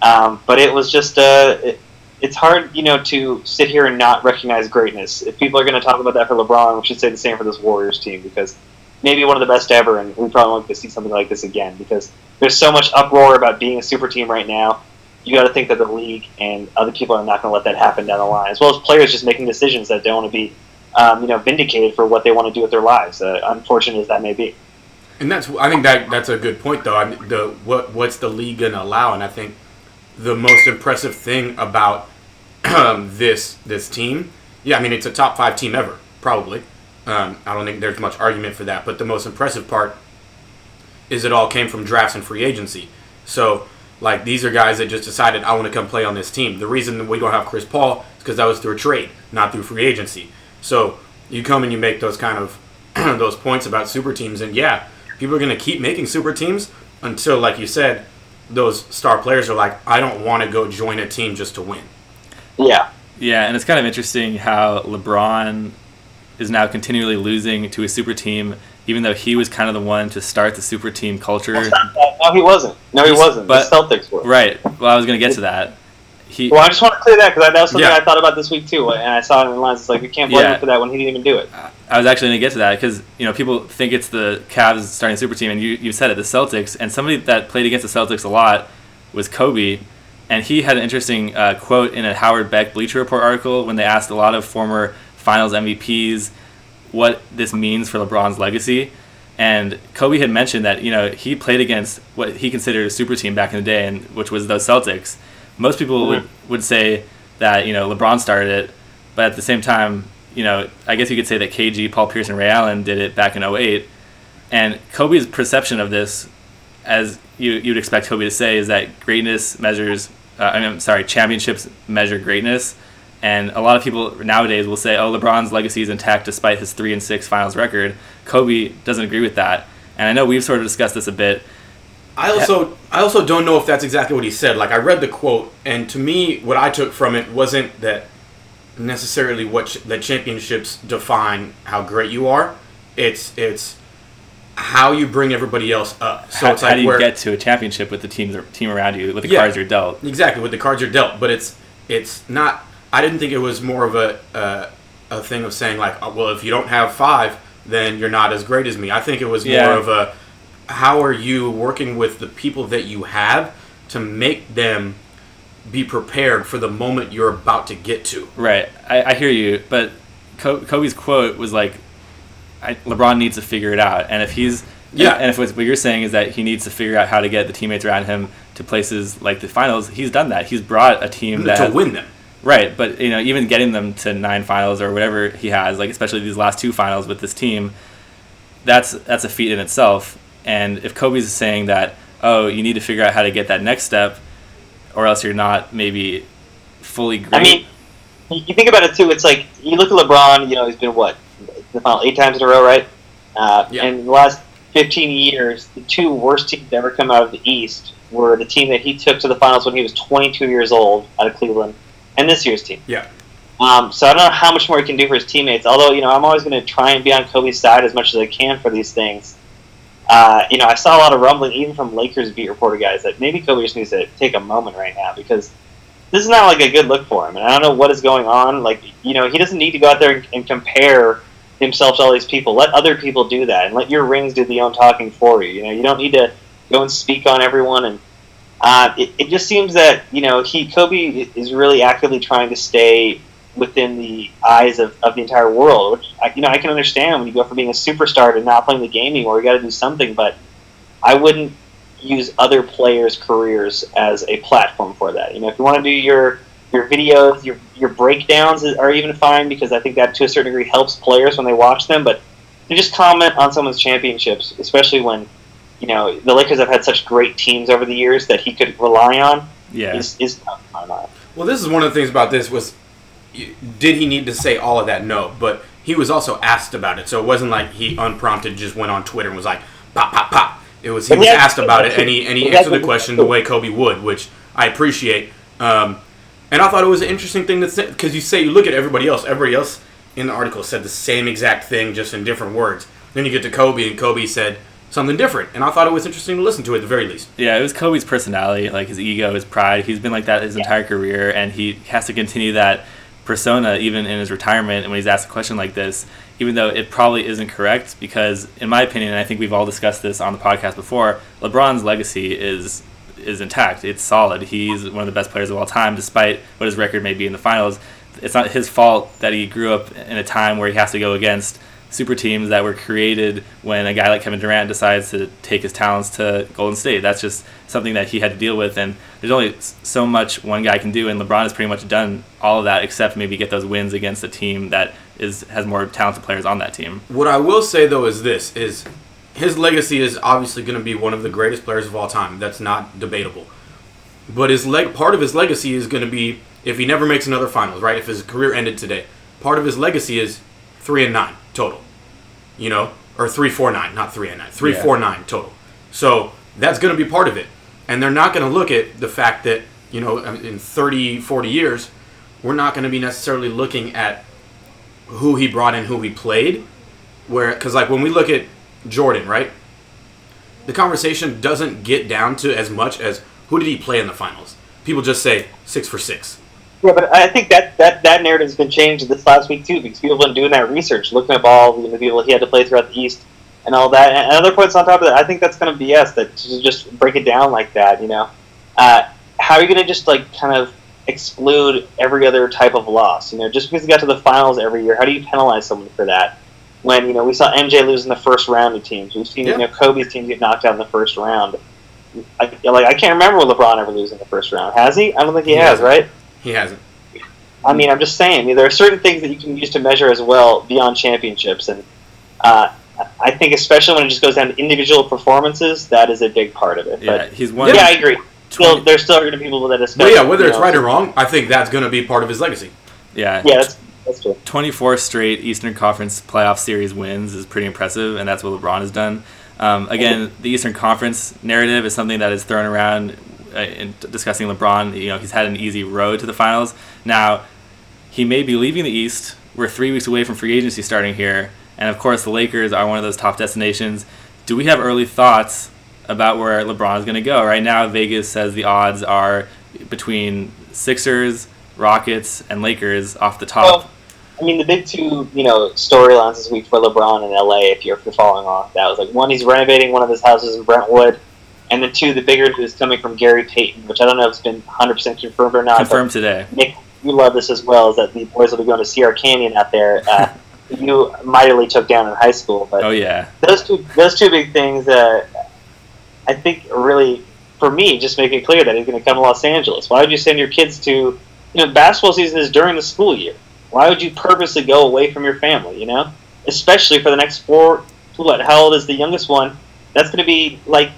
um, but it was just uh, it, it's hard, you know, to sit here and not recognize greatness. If people are going to talk about that for LeBron, we should say the same for this Warriors team because maybe one of the best ever, and we probably won't get to see something like this again because there's so much uproar about being a super team right now you got to think that the league and other people are not going to let that happen down the line, as well as players just making decisions that don't want to be, um, you know, vindicated for what they want to do with their lives. Uh, unfortunate as that may be. And that's I think that that's a good point though. I mean, the what what's the league going to allow? And I think the most impressive thing about um, this this team, yeah, I mean it's a top five team ever probably. Um, I don't think there's much argument for that. But the most impressive part is it all came from drafts and free agency. So like these are guys that just decided I want to come play on this team. The reason we don't have Chris Paul is because that was through a trade, not through free agency. So you come and you make those kind of those points about super teams, and yeah, people are going to keep making super teams until, like you said, those star players are like, I don't want to go join a team just to win. Yeah. Yeah, and it's kind of interesting how LeBron is now continually losing to a super team even though he was kind of the one to start the super team culture. No, he wasn't. No, he wasn't. But, the Celtics were. Right. Well, I was going to get to that. He, well, I just want to clear that because that was something yeah. I thought about this week too, and I saw it in the lines. It's like you can't blame yeah. him for that when he didn't even do it. I was actually going to get to that because you know people think it's the Cavs starting super team, and you you said it, the Celtics, and somebody that played against the Celtics a lot was Kobe, and he had an interesting uh, quote in a Howard Beck Bleacher Report article when they asked a lot of former Finals MVPs what this means for LeBron's legacy. And Kobe had mentioned that you know he played against what he considered a super team back in the day, and which was those Celtics. Most people mm-hmm. would, would say that you know LeBron started it, but at the same time, you know, I guess you could say that KG, Paul Pierce, and Ray Allen did it back in 08. And Kobe's perception of this, as you you'd expect Kobe to say, is that greatness measures. Uh, I mean, I'm sorry, championships measure greatness. And a lot of people nowadays will say, "Oh, LeBron's legacy is intact despite his three and six finals record." Kobe doesn't agree with that, and I know we've sort of discussed this a bit. I also I also don't know if that's exactly what he said. Like I read the quote, and to me, what I took from it wasn't that necessarily what ch- that championships define how great you are. It's it's how you bring everybody else up. So how, it's how like do you where get to a championship with the team team around you, with the Yeah. cards you're dealt? exactly with the cards you're dealt, but it's it's not. I didn't think it was more of a uh, a thing of saying like, oh, well, if you don't have five, then you're not as great as me. I think it was Yeah. more of a how are you working with the people that you have to make them be prepared for the moment you're about to get to. Right, I, I hear you, but Kobe's quote was like, I, "LeBron needs to figure it out," and if he's Yeah. and if what you're saying is that he needs to figure out how to get the teammates around him to places like the finals, he's done that. He's brought a team that to win them. Right, but you know, even getting them to nine finals or whatever he has, like especially these last two finals with this team, that's that's a feat in itself. And if Kobe's saying that, oh, you need to figure out how to get that next step, or else you're not maybe fully great. I mean, you you think about it too. It's like you look at LeBron. You know, he's been what the final eight times in a row, right? Uh, Yeah. And in the last 15 years, the two worst teams to ever come out of the East were the team that he took to the finals when he was 22 years old out of Cleveland, and this year's team. Yeah. Um, so I don't know how much more he can do for his teammates. Although you know, I'm always going to try and be on Kobe's side as much as I can for these things. Uh, you know, I saw a lot of rumbling even from Lakers beat reporter guys that maybe Kobe just needs to take a moment right now because this is not like a good look for him, and I don't know what is going on. Like, you know, he doesn't need to go out there and, and compare himself to all these people. Let other people do that, and let your rings do the own talking for you. You know, you don't need to go and speak on everyone. And uh, it, it just seems that you know he Kobe is really actively trying to stay within the eyes of, of the entire world. Which I, you know I can understand when you go from being a superstar to not playing the game anymore. You got to do something, but I wouldn't use other players' careers as a platform for that. You know, if you want to do your your videos, your your breakdowns are even fine because I think that to a certain degree helps players when they watch them. But to just comment on someone's championships, especially when you know the Lakers have had such great teams over the years that he could rely on, yeah, is is tough in my mind. Well, this is one of the things about this was, did he need to say all of that? No, but he was also asked about it, so it wasn't like he unprompted just went on Twitter and was like, pop, pop, pop. It was he was yeah, asked about it, and he and he exactly. answered the question the way Kobe would, which I appreciate. Um, and I thought it was an interesting thing to say because you say you look at everybody else, everybody else in the article said the same exact thing, just in different words. Then you get to Kobe, and Kobe said something different, and I thought it was interesting to listen to at the very least. yeah. It was Kobe's personality, like his ego, his pride. He's been like that his entire career, and he has to continue that persona even in his retirement. And when he's asked a question like this, even though it probably isn't correct, because in my opinion, and I think we've all discussed this on the podcast before, LeBron's legacy is is intact. It's solid. He's one of the best players of all time, despite what his record may be in the finals. It's not his fault that he grew up in a time where he has to go against super teams that were created when a guy like Kevin Durant decides to take his talents to Golden State. That's just something that he had to deal with, and there's only so much one guy can do, and LeBron has pretty much done all of that except maybe get those wins against a team that is has more talented players on that team. What I will say though is this: is his legacy is obviously going to be one of the greatest players of all time. That's not debatable. But his leg, part of his legacy is going to be if he never makes another finals, right? If his career ended today, part of his legacy is three and nine total. You know, or three four nine, not three and nine, three Yeah. four nine total. So that's going to be part of it, and they're not going to look at the fact that you know um, in 30, 40 years, we're not going to be necessarily looking at who he brought in, who he played, where because like when we look at Jordan, right? The conversation doesn't get down to as much as who did he play in the finals. People just say six for six. Yeah, but I think that, that, that narrative has been changed this last week too because people have been doing that research, looking up all the people he had to play throughout the East and all that. And other points on top of that, I think that's kind of BS. That to just break it down like that, you know, uh, how are you going to just like kind of exclude every other type of loss? You know, just because he got to the finals every year, how do you penalize someone for that? When you know we saw MJ lose in the first round of teams, we've seen Yeah. you know Kobe's team get knocked out in the first round. I, like I can't remember LeBron ever losing the first round. Has he? I don't think he He has, right? He hasn't. I mean, I'm just saying, there are certain things that you can use to measure as well beyond championships, and uh, I think especially when it just goes down to individual performances, that is a big part of it. Yeah, but he's one. yeah, I agree. 20 Still, there's still going to be people that discuss. But yeah, whether it's know, right or wrong, I think that's going to be part of his legacy. yeah, Yeah, that's that's true. 24 straight Eastern Conference playoff series wins is pretty impressive, and that's what LeBron has done. Um, again, the Eastern Conference narrative is something that is thrown around Uh, in discussing LeBron. You know, he's had an easy road to the finals. Now, he may be leaving the East. We're three weeks away from free agency starting here, and of course, the Lakers are one of those top destinations. Do we have early thoughts about where LeBron is going to go? Right now, Vegas says the odds are between Sixers, Rockets, and Lakers off the top. Well, I mean, the big two, you know, storylines this week for LeBron in LA, if you're, if you're following off, that was like one, he's renovating one of his houses in Brentwood, and then two, the bigger news coming from Gary Payton, which I don't know if it's been 100% confirmed or not. Confirmed today. Nick, you love this as well, is that the boys will be going to Sierra Canyon out there. Uh, you mightily took down in high school, but Oh yeah, those two those two big things, uh, I think, really for me, just make it clear that he's going to come to Los Angeles. Why would you send your kids to? You know, basketball season is during the school year. Why would you purposely go away from your family? You know, especially for the next four. What? How old is the youngest one? That's going to be like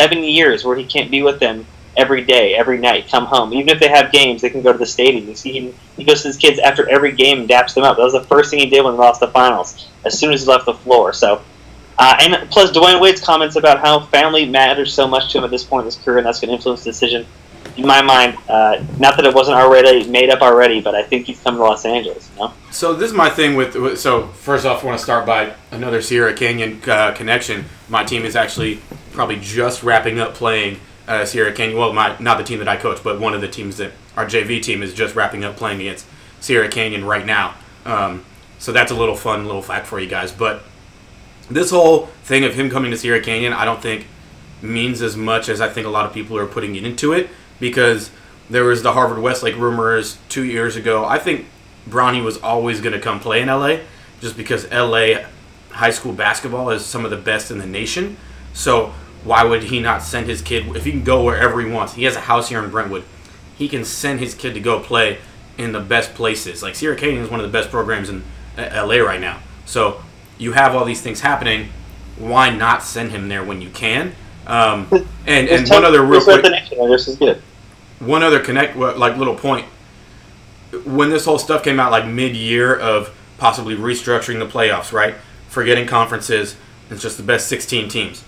seven years where he can't be with them every day, every night. Come home, even if they have games, they can go to the stadium. You see, he, goes to his kids after every game and daps them up. That was the first thing he did when he lost the finals. As soon as he left the floor, so. Uh, and plus, Dwyane Wade's comments about how family matters so much to him at this point in his career, and that's going to influence the decision. In my mind, uh, not that it wasn't already made up already, but I think he's coming to Los Angeles. You know? So this is my thing with. with- So first off, I want to start by another Sierra Canyon uh, connection. My team is actually probably just wrapping up playing uh, Sierra Canyon. Well, my not the team that I coach, but one of the teams that our JV team is just wrapping up playing against Sierra Canyon right now. Um, so that's a little fun little fact for you guys. But this whole thing of him coming to Sierra Canyon, I don't think means as much as I think a lot of people are putting it into it because there was the Harvard Westlake rumors two years ago. I think Bronny was always going to come play in LA just because LA high school basketball is some of the best in the nation. So why would he not send his kid if he can go wherever he wants? He has a house here in Brentwood. He can send his kid to go play in the best places. Like Sierra Canyon is one of the best programs in uh, LA right now. So you have all these things happening. Why not send him there when you can? Um, and and one other real quick this is good. One other connect like little point. When this whole stuff came out like mid-year of possibly restructuring the playoffs right? Forgetting conferences it's just the best 16 teams.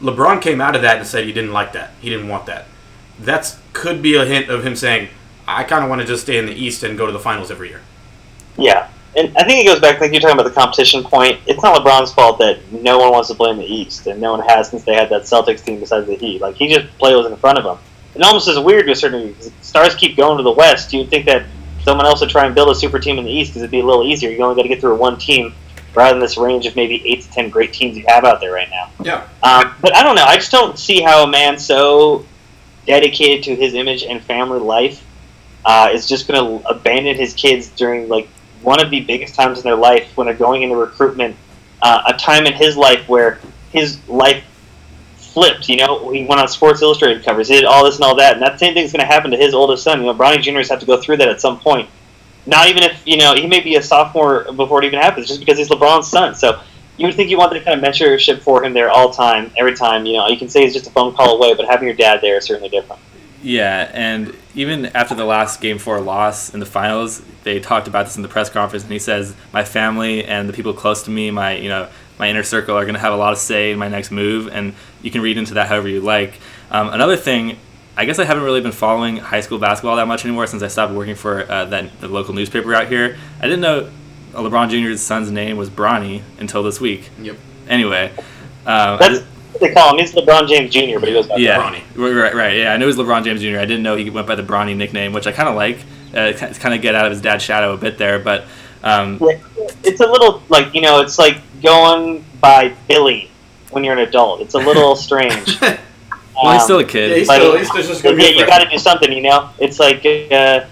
Lebron came out of that and said he didn't like that. He didn't want that. That's could be a hint of him saying i kind of want to just stay in the east and go to the finals every year. Yeah, and I think it goes back like you're talking about the competition point. It's not LeBron's fault that no one wants to play in the East, and no one has since they had that Celtics team besides the Heat. Like he just played was in front of him. It almost is weird to a certain degree. Stars keep going to the West. You'd think that someone else would try and build a super team in the East because it'd be a little easier. You only got to get through one team rather than this range of maybe eight to ten great teams you have out there right now. yeah Um, but I don't know. I just don't see how a man so dedicated to his image and family life uh, is just going to abandon his kids during like one of the biggest times in their life when they're going into recruitment. Uh, a time in his life where his life flipped. You know, he went on Sports Illustrated covers, he did all this and all that, and that same thing's going to happen to his oldest son. You know, Bronny Juniors have to go through that at some point. Not even if you know he may be a sophomore before it even happens, just because he's LeBron's son. So you would think you want that kind of mentorship for him there all time, every time. You know, you can say he's just a phone call away, but having your dad there is certainly different. Yeah, and even after the last game four loss in the finals, they talked about this in the press conference, and he says, "My family and the people close to me, my you know my inner circle, are going to have a lot of say in my next move." And you can read into that however you like. Um, another thing, I guess I haven't really been following high school basketball that much anymore since I stopped working for uh, that the local newspaper out here. I didn't know LeBron Jr.'s son's name was Bronny until this week. yep Anyway. Um, That's what they call him. He's LeBron James Jr., but he goes by yeah, Bronny. Right, right, right. Yeah, I knew it was LeBron James Jr. I didn't know he went by the Bronny nickname, which I kind of like. Uh, kind of get out of his dad's shadow a bit there, but um, Yeah, It's a little like you know, it's like going by Billy when you're an adult. It's a little strange. well, he's Um, still a kid. yeah, he's But- still, he's still just Yeah, be you got to do something, you know. It's like uh,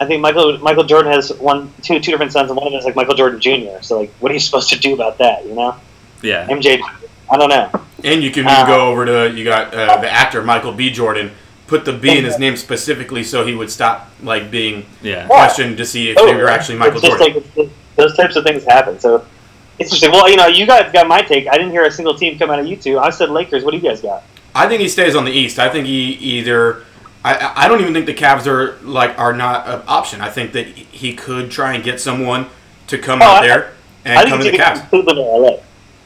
I think Michael Michael Jordan has one, two, two different sons, and one of them is like Michael Jordan Jr. So like, what are you supposed to do about that, you know? yeah, MJ, I don't know. And you can Uh, go over to you got uh, the actor Michael B. Jordan. Put the B in his name specifically so he would stop like being Yeah. questioned to see if Oh, they were oh, actually Michael it's just Jordan. like those types of things happen. So interesting. Well, you know, you guys got my take. I didn't hear a single team come out of you two. I said Lakers. What do you guys got? I think he stays on the East. I think he either. I- I, I don't even think the Cavs are like are not an option. I think that he could try and get someone to come Oh, out I- there and I come think to the it's Cavs. Cleveland or LA.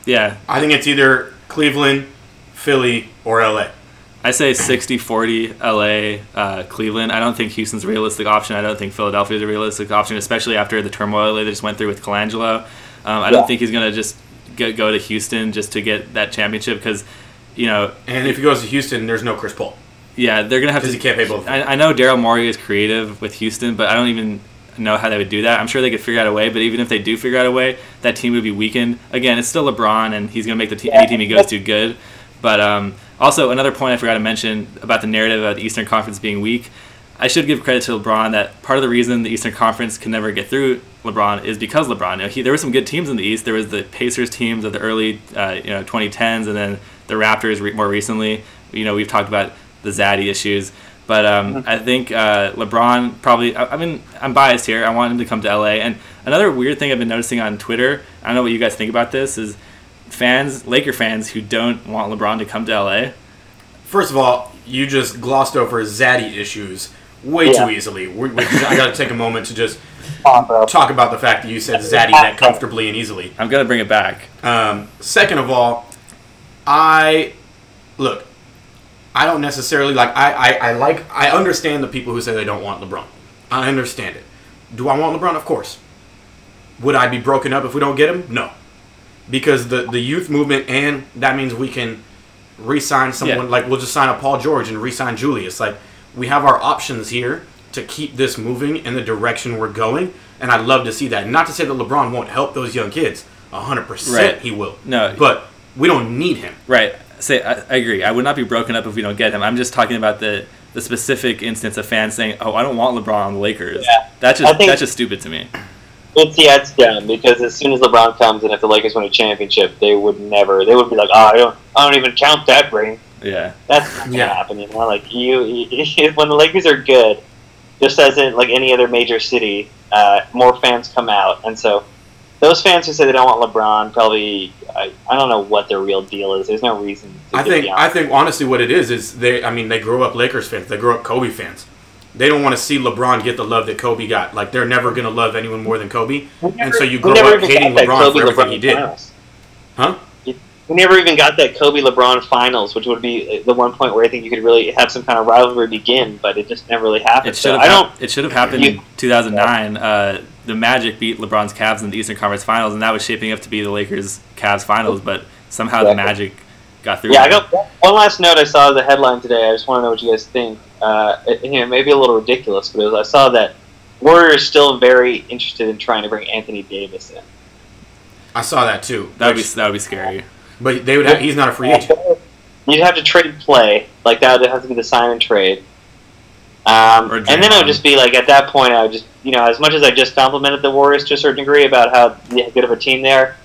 Yeah. I think it's either Cleveland, Philly, or LA. I say 60-40 LA, uh, Cleveland. I don't think Houston's a realistic option. I don't think Philadelphia's a realistic option, especially after the turmoil they just went through with Colangelo. Um, I don't think he's going to just go, go to Houston just to get that championship because, you know, And if he goes to Houston, there's no Chris Paul yeah, they're going to have to. because he can't pay both. I, I know Daryl Morey is creative with Houston, but I don't even know how they would do that. I'm sure they could figure out a way, but even if they do figure out a way, that team would be weakened. Again, it's still LeBron, and he's going to make the te- any team he goes to good. But um, also, another point I forgot to mention about the narrative of the Eastern Conference being weak. I should give credit to LeBron that part of the reason the Eastern Conference can never get through LeBron is because LeBron. You know, he, there were some good teams in the East. There was the Pacers teams of the early, uh, you know, 2010s, and then the Raptors re- more recently. You know, we've talked about the Zaddy issues, but um, I think uh, LeBron probably. I, I mean, I'm biased here. I want him to come to LA. And another weird thing I've been noticing on Twitter. I don't know what you guys think about this. Is fans, Laker fans, who don't want LeBron to come to LA. First of all, you just glossed over Zaddy issues way Yeah. too easily. We, we, I got to take a moment to just Come on, bro. talk about the fact that you said Zaddy that comfortably and easily. I'm gonna bring it back. Um, second of all, I look. I don't necessarily like. I, I I like. I understand the people who say they don't want LeBron. I understand it. Do I want LeBron? Of course. Would I be broken up if we don't get him? No, because the the youth movement and that means we can re-sign someone. Yeah. Like we'll just sign a Paul George and re-sign Julius. Like we have our options here to keep this moving in the direction we're going, and I'd love to see that. Not to say that LeBron won't help those young kids. hundred Right. percent, he will. No. but we don't need him. Right. Say I, I agree. I would not be broken up if we don't get him. I'm just talking about the the specific instance of fans saying, "Oh, I don't want LeBron on the Lakers." Yeah. That's just think- that's just stupid to me. It's yeah, it's dumb because as soon as LeBron comes and if the Lakers win a championship, they would never. They would be like, oh, I don't, I don't even count that ring. Yeah. That's not gonna Yeah. happen. You know, like you, you when the Lakers are good, just as in like any other major city, uh, more fans come out, and so those fans who say they don't want LeBron probably, I, I don't know what their real deal is. There's no reason. To I think I think honestly what it is is they I mean they grew up Lakers fans. They grew up Kobe fans. They don't want to see LeBron get the love that Kobe got. Like they're never gonna love anyone more than Kobe. We And so you grow up hating LeBron Kobe for everything he did. finals. Huh? We never even got that Kobe LeBron finals, which would be the one point where I think you could really have some kind of rivalry begin, but it just never really happened. It So should have. I don't. it should have happened in You- 2009. Uh, the Magic beat LeBron's Cavs in the Eastern Conference Finals, and that was shaping up to be the Lakers Cavs Finals. But somehow the Magic got through. Yeah, I got one last note I saw as a headline today. I just want to know what you guys think. Uh, it, you know, maybe a little ridiculous, but it was, I saw that Warriors still very interested in trying to bring Anthony Davis in. I saw that too. That would be that would be scary. but they would have, he's not a free agent. You'd have to trade play like that. Would have to be the sign and trade. Um, and then it would just be like at that point, I would just you know as much as I just complimented the Warriors to a certain degree about how good of a team they are,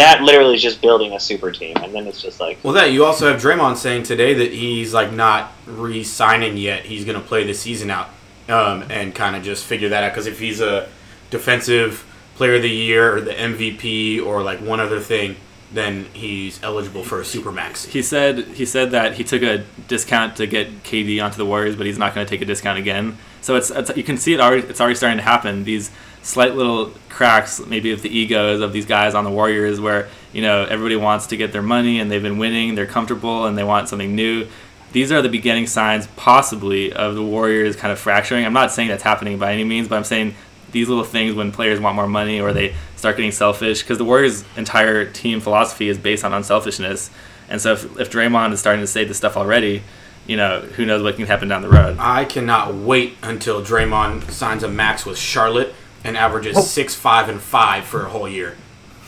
that literally is just building a super team, and then it's just like Well, that you also have Draymond saying today that he's like not re-signing yet. He's gonna play the season out um, and kind of just figure that out. Because if he's a defensive player of the year or the MVP or like one other thing, then he's eligible for a supermax. He said he said that he took a discount to get KD onto the Warriors, but he's not going to take a discount again. So it's, it's you can see it already. It's already starting to happen. These slight little cracks, maybe of the egos of these guys on the Warriors, where you know everybody wants to get their money and they've been winning, they're comfortable, and they want something new. These are the beginning signs, possibly, of the Warriors kind of fracturing. I'm not saying that's happening by any means, but I'm saying these little things when players want more money or they start getting selfish because the Warriors' entire team philosophy is based on unselfishness. And so if, if Draymond is starting to say this stuff already, you know, who knows what can happen down the road. I cannot wait until Draymond signs a max with Charlotte and averages six, five, and five for a whole year.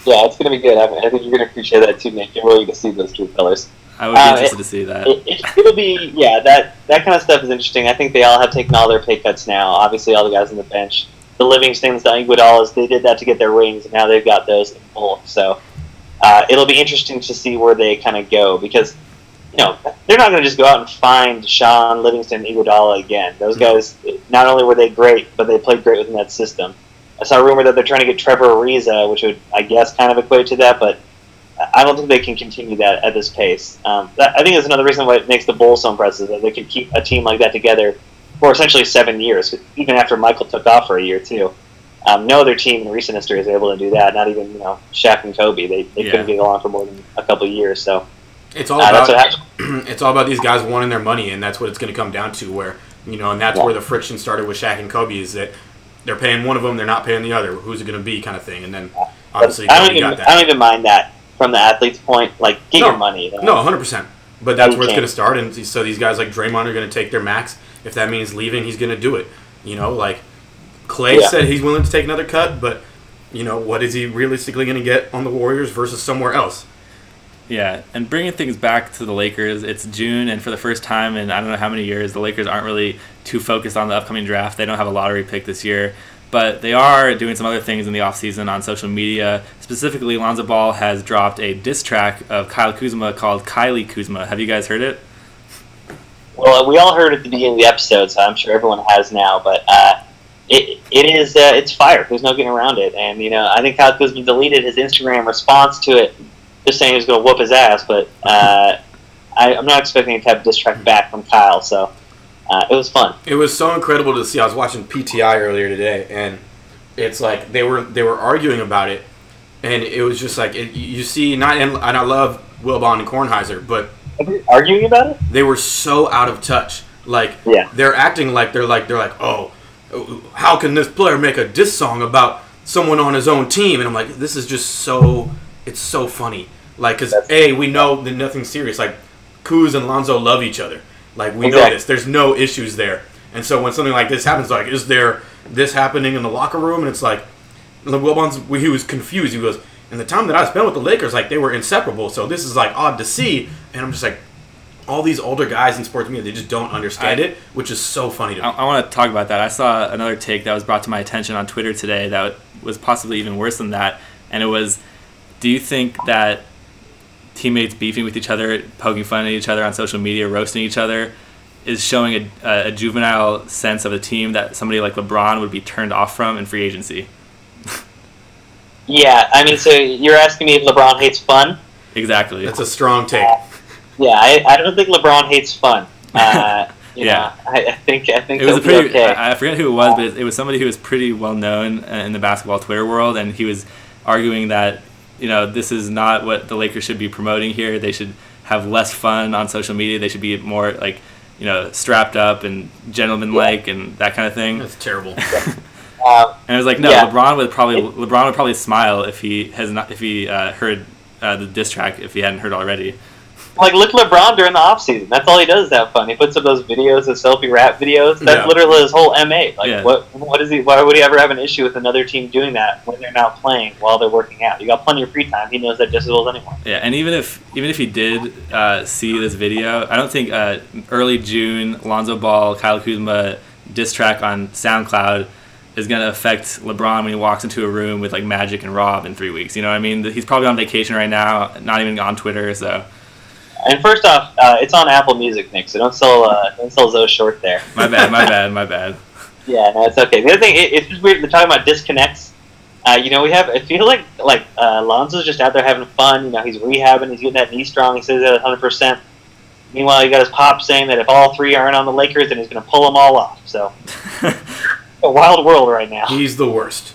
yeah, it's gonna be good. I, I think you're gonna appreciate that too, Nick. You're really gonna see those two colors. I would be Uh, interested it- to see that. It, it, it'll be yeah that that kind of stuff is interesting. I think they all have taken all their pay cuts now. Obviously, all the guys on the bench, the Livingstons, the Iguodala's, they did that to get their rings, and now they've got those in full. So uh, it'll be interesting to see where they kind of go because you know, they're not going to just go out and find Shaun Livingston, Iguodala again. Those guys, not only were they great, but they played great within that system. I saw a rumor that they're trying to get Trevor Ariza, which would, I guess, kind of equate to that, but I don't think they can continue that at this pace. Um, that, I think that's another reason why it makes the Bulls so impressive that they can keep a team like that together for essentially seven years, even after Michael took off for a year too. Um, no other team in recent history is able to do that. Not even you know Shaq and Kobe. They, they Yeah. couldn't get along for more than a couple of years. So It's all uh, about it's all about these guys wanting their money, and that's what it's going to come down to. Where you know, and that's Yeah. where the friction started with Shaq and Kobe is that they're paying one of them, they're not paying the other. Who's it going to be, kind of thing. And then obviously I don't even got that. I don't even mind that from the athlete's point. Like get No. your money. you? No, 100%. But that's You where it's going to start. And so these guys like Draymond are going to take their max. If that means leaving, he's going to do it. You know, like Clay Yeah. said he's willing to take another cut, but, you know, what is he realistically going to get on the Warriors versus somewhere else? Yeah, and bringing things back to the Lakers, it's June, and for the first time in I don't know how many years, the Lakers aren't really too focused on the upcoming draft. They don't have a lottery pick this year, but they are doing some other things in the offseason on social media. Specifically, Lonzo Ball has dropped a diss track of Kyle Kuzma called Kylie Kuzma. Have you guys heard it? Well, we all heard it at the beginning of the episode, so I'm sure everyone has now. But uh, it it is uh, it's fire. There's no getting around it. And you know, I think Kyle Kuzma deleted his Instagram response to it, just saying he was going to whoop his ass. But uh, I, I'm not expecting to have diss track back from Kyle. So uh, it was fun. It was so incredible to see. I was watching PTI earlier today, and it's like they were they were arguing about it, and it was just like it, you see not and, and I love Wilbon and Kornheiser, but Arguing about it? they were so out of touch. Like Yeah. they're acting like they're like they're like oh, how can this player make a diss song about someone on his own team? And I'm like this is just so it's so funny. Like because a we know that nothing's serious. Like Kuz and Lonzo love each other. Like we know this. There's no issues there. And so when something like this happens, like is there this happening in the locker room? And it's like the Wilbon's he was confused. He goes, "In the time that I spent with the Lakers, like they were inseparable. So this is like odd to see." And I'm just like, all these older guys in sports media, they just don't understand I- it, which is so funny to I, me. I want to talk about that. I saw another take that was brought to my attention on Twitter today that was possibly even worse than that, and it was, do you think that teammates beefing with each other, poking fun at each other on social media, roasting each other, is showing a, a juvenile sense of a team that somebody like LeBron would be turned off from in free agency? Yeah. I mean, so you're asking me if LeBron hates fun? Exactly. That's a strong take. Yeah, I, I don't think LeBron hates fun. Uh, you Yeah. know, I, I think I think it was a pretty. okay. I, I forget who it was, but it, it was somebody who was pretty well known uh, in the basketball Twitter world, and he was arguing that you know this is not what the Lakers should be promoting here. They should have less fun on social media. They should be more like you know strapped up and gentlemanlike and that kind of thing. That's terrible. Um, And I was like, no, Yeah. LeBron would probably LeBron would probably smile if he has not if he uh, heard uh, the diss track if he hadn't heard already. Like look LeBron during the off season. That's all he does is have fun. He puts up those videos, those selfie rap videos. That's Yeah. literally his whole MA. Like Yeah. what what is he why would he ever have an issue with another team doing that when they're not playing while they're working out? You got plenty of free time. He knows that just as well as anyone. Yeah, and even if even if he did uh, see this video, I don't think uh, early June Lonzo Ball, Kyle Kuzma diss track on SoundCloud is gonna affect LeBron when he walks into a room with like Magic and Rob in three weeks. You know what I mean? He's probably on vacation right now, not even on Twitter. So And first off, uh, it's on Apple Music, Nick. So don't sell uh, don't sell Zoe short there. my bad, my bad, my bad. Yeah, no, it's okay. The other thing, it, it's just weird. They're talking about disconnects. Uh, you know, we have. I feel like like uh, Lonzo's just out there having fun. You know, he's rehabbing. He's getting that knee strong. He says that 100. percent Meanwhile, you got his pop saying that if all three aren't on the Lakers, then he's going to pull them all off. So, a wild world right now. He's the worst.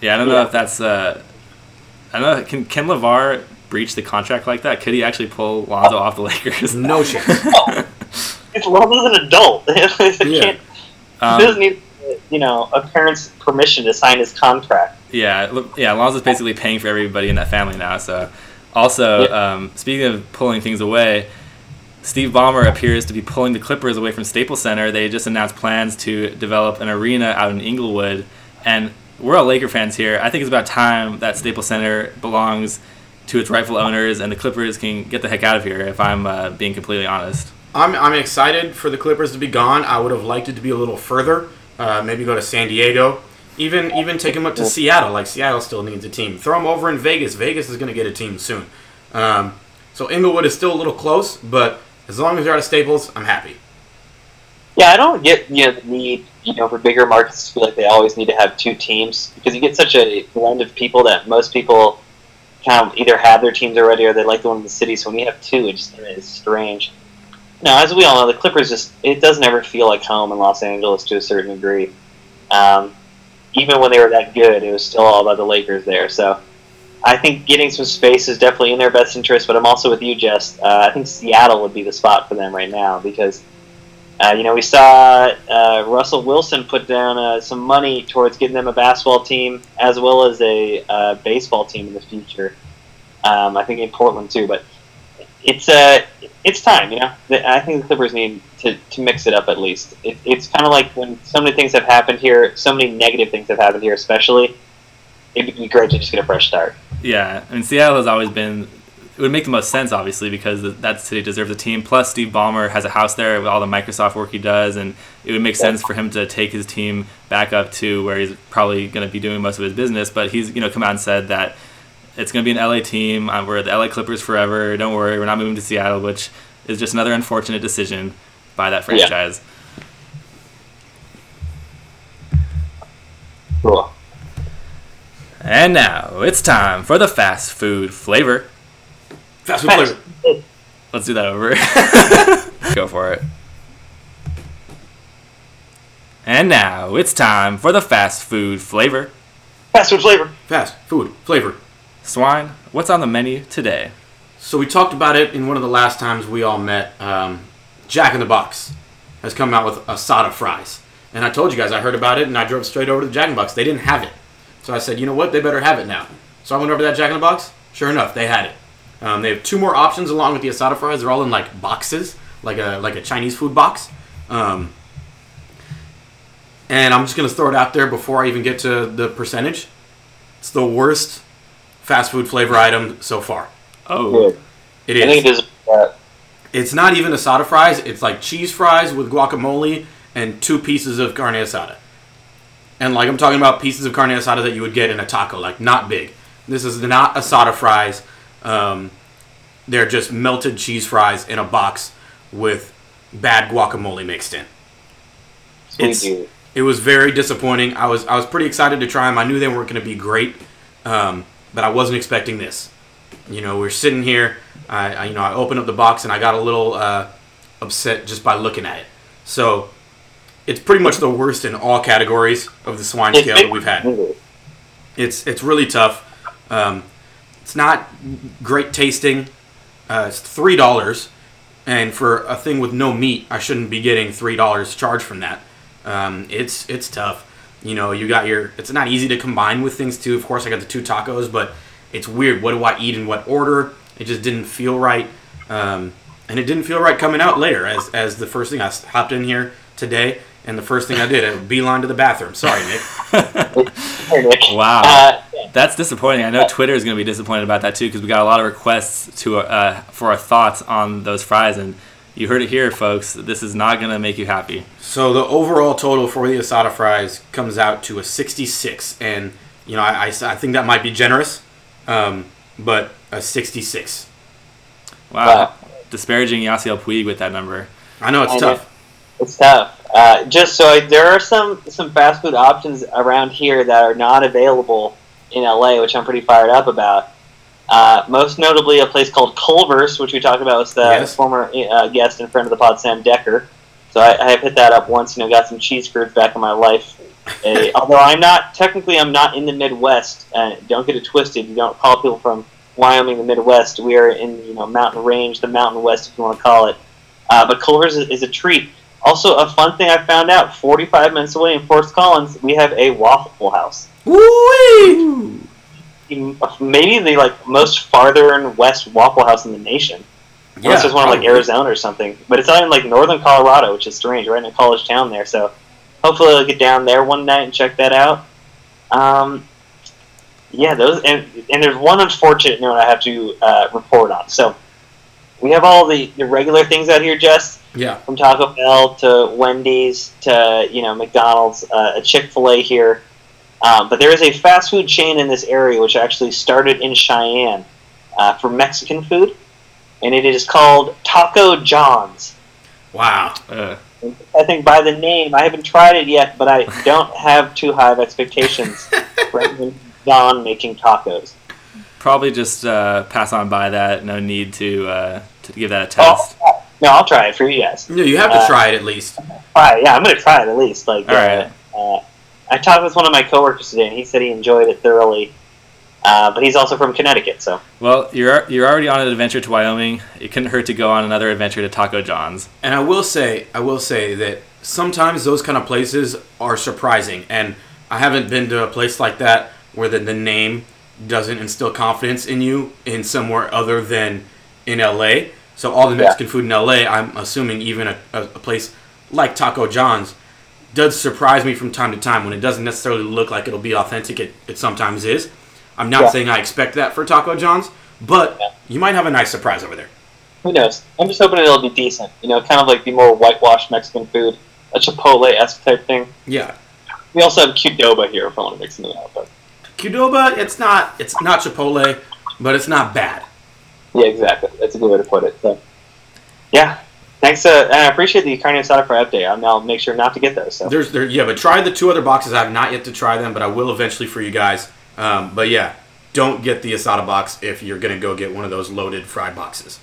Yeah, I don't know Yeah. if that's. Uh, I don't know. Can Can LaVar breach the contract like that? Could he actually pull Lonzo off the Lakers? No chance. It's Lonzo's an adult. he Yeah. can't. Um, he doesn't need, you know, a parent's permission to sign his contract. Yeah, look- yeah. Lonzo's basically paying for everybody in that family now. So, also um, speaking of pulling things away, Steve Ballmer appears to be pulling the Clippers away from Staples Center. They just announced plans to develop an arena out in Inglewood, and we're all Laker fans here. I think it's about time that Staples Center belongs to its rightful owners, and the Clippers can get the heck out of here. If I'm uh, being completely honest. I'm, I'm excited for the Clippers to be gone. I would have liked it to be a little further. Uh, maybe go to San Diego. Even even take them up to Seattle. Like Seattle still needs a team. Throw them over in Vegas. Vegas is going to get a team soon. Um, so Inglewood is still a little close, but As long as they're out of Staples, I'm happy. Yeah, I don't get you know the need you know for bigger markets to feel like they always need to have two teams because you get such a blend of people that most people kind of either have their teams already or they like the one in the city. So when you have two, it just is strange. Now, as we all know, the Clippers just it doesn't ever feel like home in Los Angeles to a certain degree. Um, even when they were that good, it was still all about the Lakers there. So I think getting some space is definitely in their best interest. But I'm also with you, Jess. Uh, I think Seattle would be the spot for them right now because uh, you know, we saw uh, Russell Wilson put down uh, some money towards getting them a basketball team as well as a uh, baseball team in the future. Um, I think in Portland too, but it's uh, it's time. You know, I think the Clippers need to, to mix it up at least. It, it's kind of like when so many things have happened here, so many negative things have happened here, especially. It'd be great to just get a fresh start. Yeah, I mean Seattle has always been it would make the most sense, obviously, because that city deserves a team. Plus, Steve Ballmer has a house there with all the Microsoft work he does, and it would make sense for him to take his team back up to where he's probably going to be doing most of his business. But he's, you know, come out and said that it's going to be an LA team. Uh, we're the LA Clippers forever. Don't worry, we're not moving to Seattle, which is just another unfortunate decision by that franchise. Yeah. Cool. And now it's time for the fast food flavor. Fast food flavor. Let's do that over. Go for it. And now it's time for the fast food flavor. Fast food flavor. Fast food flavor. Swine, what's on the menu today? So we talked about it in one of the last times we all met. Um, Jack in the Box has come out with asada fries, and I told you guys I heard about it, and I drove straight over to the Jack in the Box. They didn't have it, so I said, you know what? They better have it now. So I went over to that Jack in the Box. Sure enough, they had it. Um, they have two more options along with the asada fries. They're all in like boxes, like a like a Chinese food box. Um, and I'm just gonna throw it out there before I even get to the percentage. It's the worst fast food flavor item so far. Oh, Good. It I think it is. It's not even asada fries. It's like cheese fries with guacamole and two pieces of carne asada. And like I'm talking about pieces of carne asada that you would get in a taco, like not big. This is not asada fries. Um, they're just melted cheese fries in a box with bad guacamole mixed in. sweet It's- dude. It was very disappointing. I was I was pretty excited to try them. I knew they weren't going to be great, um, but I wasn't expecting this. You know, we're sitting here. I, I you know I opened up the box and I got a little uh, upset just by looking at it. So it's pretty much the worst in all categories of the swine scale that we've had. It's it's really tough. Um, it's not great tasting. Uh, it's three dollars, and for a thing with no meat, I shouldn't be getting three dollars charged from that. Um, it's it's tough. You know, you got your. It's not easy to combine with things too. Of course, I got the two tacos, but it's weird. What do I eat in what order? It just didn't feel right, um, and it didn't feel right coming out later. As as the first thing I hopped in here today, and the first thing I did, I beeline to the bathroom. Sorry, Nick. Wow. Uh, That's disappointing. I know Twitter is going to be disappointed about that too because we got a lot of requests to uh, for our thoughts on those fries, and you heard it here, folks. This is not going to make you happy. So the overall total for the asada fries comes out to a 66, and you know I, I, I think that might be generous, um, but a 66. Wow, Wow. disparaging Yasiel Puig with that number. I know it's I tough. It's tough. Uh, just so I, there are some some fast food options around here that are not available in LA, which I'm pretty fired up about. Uh, most notably, a place called Culver's, which we talked about with the Yes. former uh, guest and friend of the pod, Sam Decker. So I, I have hit that up once. You know, got some cheese curds back in my life. Uh, although I'm not technically, I'm not in the Midwest. Uh, don't get it twisted. You don't call people from Wyoming the Midwest. We are in you know mountain range, the Mountain West, if you want to call it. Uh, but Culver's is, is a treat. Also, a fun thing I found out: 45 minutes away in Fort Collins, we have a Waffle House. Woo-wee! Maybe the like most farther and west Waffle House in the nation. Unless there's one in like. Arizona or something. But it's out in like northern Colorado, which is strange, right in a college town there. So hopefully I'll get down there one night and check that out. Um, yeah, those and and there's one unfortunate note I have to uh, report on. So we have all the, the regular things out here, Jess, Yeah. from Taco Bell to Wendy's to you know McDonald's, uh, a Chick Fil A here. Um, but there is a fast food chain in this area which actually started in Cheyenne uh, for Mexican food. and it is called Taco John's. Wow. Uh, I think by the name, I haven't tried it yet, but I don't have too high of expectations for John making tacos. Probably just uh, pass on by that. No need to uh, to give that a Oh, test. no, I'll try it for you guys. No, you have to Uh, try it at least. Try it. Yeah, I'm gonna try it at least. Like, All right. uh, uh, I talked with one of my coworkers today, and he said he enjoyed it thoroughly. Uh, but he's also from Connecticut, so Well, you're you're already on an adventure to Wyoming. It couldn't hurt to go on another adventure to Taco John's. And I will say, I will say that sometimes those kind of places are surprising. And I haven't been to a place like that where the, the name doesn't instill confidence in you in somewhere other than in LA. So all the Yeah. Mexican food in LA, I'm assuming even a, a, a place like Taco John's does surprise me from time to time when it doesn't necessarily look like it'll be authentic. It, it sometimes is. I'm not Yeah. saying I expect that for Taco John's, but Yeah. you might have a nice surprise over there. who knows? I'm just hoping it'll be decent. You know, kind of like the more whitewashed Mexican food, a Chipotle esque type thing. Yeah. We also have Qdoba here if I want to mix it up. But Qdoba, it's not it's not Chipotle, but it's not bad. yeah, exactly. That's a good way to put it. So, yeah. Thanks, uh, and I appreciate the carne asada for update. I'll now make sure not to get those. So. There's there yeah, but try the two other boxes. I have not yet to try them, but I will eventually for you guys. Um, but yeah, don't get the asada box if you're gonna go get one of those loaded fried boxes.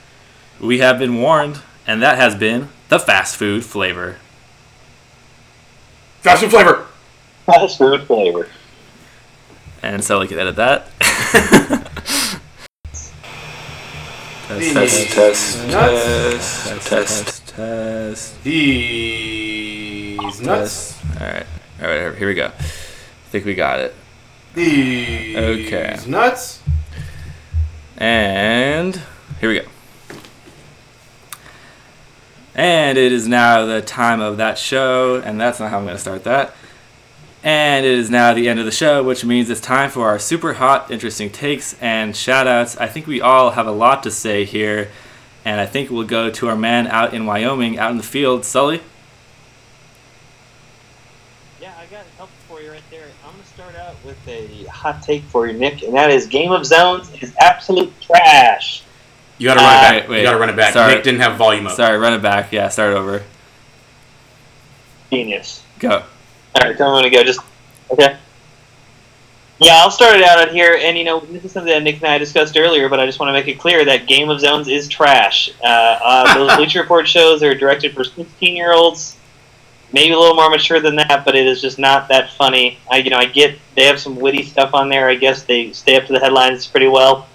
We have been warned, and that has been the fast food flavor. Fast food flavor. Fast food flavor. And so we can edit that. test, These test, nuts. test, test, test, These nuts. test. All right, all right, here we go. I think we got it. These Okay. nuts. And here we go. And it is now the time of that show, and that's not how I'm going to start that. And it is now the end of the show, which means it's time for our super hot, interesting takes and shout outs. I think we all have a lot to say here, and I think we'll go to our man out in Wyoming, out in the field, Sully. Yeah, I got help for you right there. I'm going to start out with a hot take for you, Nick, and that is Game of Zones is absolute trash. You gotta run Uh, it back. wait, wait. You gotta run it back. Sorry. Nick didn't have volume up. Sorry, run it back. Yeah, start over. Genius. Go. All right, tell me when to go. Just okay. Yeah, I'll start it out on here, and you know this is something that Nick and I discussed earlier, but I just want to make it clear that Game of Zones is trash. Uh, uh, those Bleacher Report shows are directed for 16-year-olds, maybe a little more mature than that, but it is just not that funny. I, you know, I get they have some witty stuff on there. I guess they stay up to the headlines pretty well,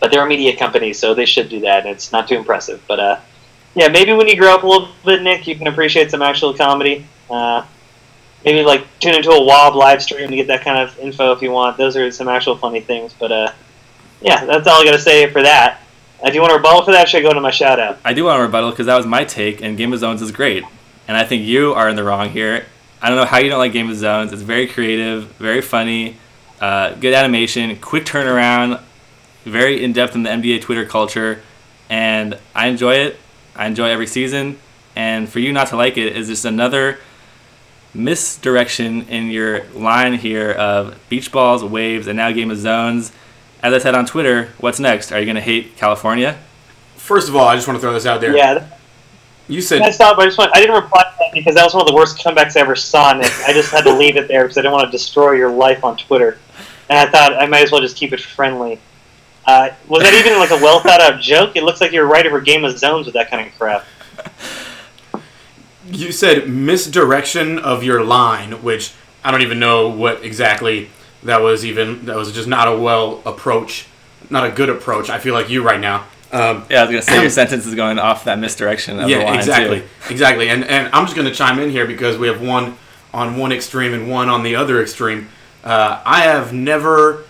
but they're a media company, so they should do that. It's not too impressive, but uh, yeah, maybe when you grow up a little bit, Nick, you can appreciate some actual comedy. Uh, maybe like tune into a Wob live stream to get that kind of info if you want. Those are some actual funny things. But uh, yeah, that's all I got to say for that. Uh, do you want to rebuttal for that? Should I go to my shout out? I do want to rebuttal because that was my take, and Game of Zones is great. And I think you are in the wrong here. I don't know how you don't like Game of Zones. It's very creative, very funny, uh, good animation, quick turnaround, very in depth in the NBA Twitter culture, and I enjoy it. I enjoy every season. And for you not to like it is just another misdirection in your line here of beach balls, waves, and now Game of Zones. As I said on Twitter, what's next? Are you going to hate California? First of all, I just want to throw this out there. Yeah, You said I stopped. I just want, I didn't reply to that because that was one of the worst comebacks I ever saw. and I just had to leave it there because I didn't want to destroy your life on Twitter, and I thought I might as well just keep it friendly. Uh, was that even like a well thought out joke? It looks like you're right over Game of Zones with that kind of crap. You said misdirection of your line, which I don't even know what exactly that was. Even that was just not a well approach, not a good approach. I feel like you right now. Um, Yeah, I was gonna say your sentence is going off that misdirection of the yeah, line exactly, too. exactly. And and I'm just gonna chime in here because we have one on one extreme and one on the other extreme. Uh, I have never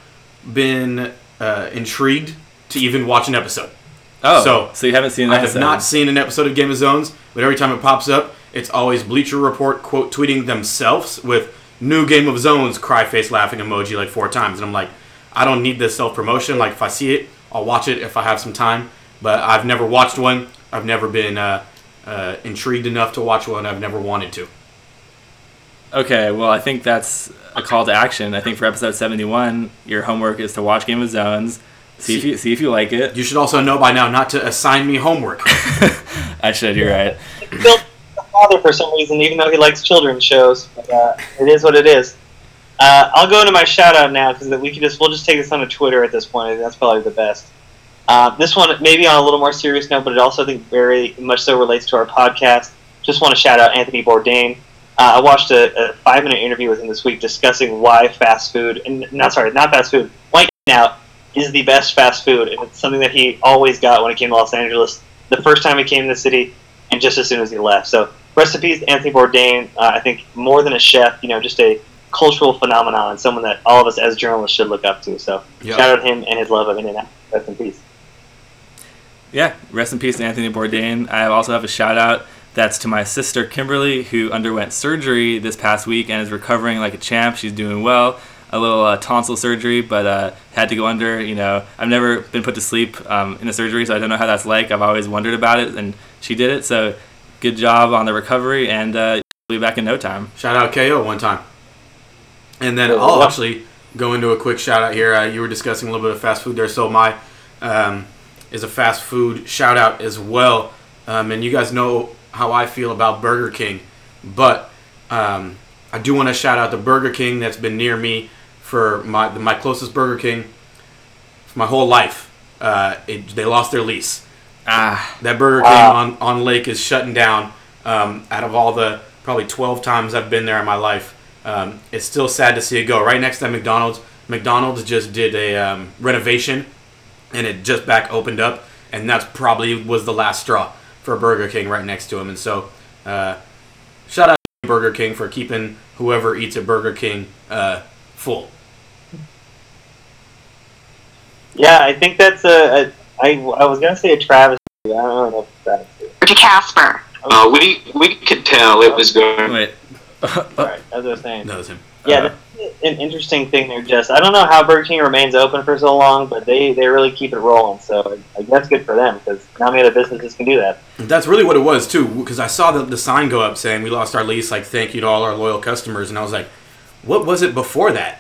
been uh, intrigued to even watch an episode. Oh, So, so, you haven't seen an I have not seen an episode of Game of Zones, but every time it pops up, it's always Bleacher Report quote tweeting themselves with new Game of Zones cry face laughing emoji like four times, and I'm like, I don't need this self promotion. Like if I see it, I'll watch it if I have some time. But I've never watched one. I've never been uh, uh, intrigued enough to watch one. I've never wanted to. Okay, well, I think that's a call to action. I think for episode 71, your homework is to watch Game of Zones, See if you see if you like it. You should also know by now not to assign me homework. I should. You're right. A father for some reason, even though he likes children's shows. But, uh, it is what it is. Uh, I'll go into my shout out now because we can just we'll just take this onto Twitter at this point. That's probably the best. Uh, this one maybe on a little more serious note, but it also I think very much so relates to our podcast. Just want to shout out Anthony Bourdain. Uh, I watched a, a five minute interview with him this week discussing why fast food and not sorry not fast food white out is the best fast food and it's something that he always got when he came to Los Angeles the first time he came to the city and just as soon as he left. So recipes Anthony Bourdain. Uh, I think more than a chef, you know, just a cultural phenomenon and someone that all of us as journalists should look up to. So Yep. shout out him and his love of In-N-Out. Rest in peace. Yeah, rest in peace Anthony Bourdain. I also have a shout out that's to my sister Kimberly, who underwent surgery this past week and is recovering like a champ. She's doing well. A little uh, tonsil surgery, but uh, had to go under. You know, I've never been put to sleep um, in a surgery, so I don't know how that's like. I've always wondered about it, and she did it. So, good job on the recovery, and uh, she'll be back in no time. Shout out KO one time. And then Oh, I'll actually go into a quick shout out here. Uh, you were discussing a little bit of fast food there, so my um, is a fast food shout out as well. Um, and you guys know how I feel about Burger King, but um, I do want to shout out the Burger King that's been near me for my my closest Burger King for my whole life. Uh, it, they lost their lease. Ah, That Burger King Wow. on, on Lake is shutting down. Um, out of all the probably 12 times I've been there in my life, um, it's still sad to see it go. Right next to McDonald's, McDonald's just did a um, renovation, and it just back opened up, and that's probably was the last straw for Burger King right next to him. And so, uh, shout out to Burger King for keeping whoever eats at Burger King uh, full. Yeah, I think that's a. a I, I was gonna say a travesty. but I don't know if it's a travesty. to Casper. Uh, we we could tell it was going. wait. Right, as I was saying. That was him. Yeah, Uh, that's an interesting thing there, Jess. I don't know how Burger King remains open for so long, but they, they really keep it rolling. So I, I guess good for them because not many other businesses can do that. That's really what it was too, because I saw the, the sign go up saying we lost our lease. Like, thank you to all our loyal customers, and I was like, what was it before that?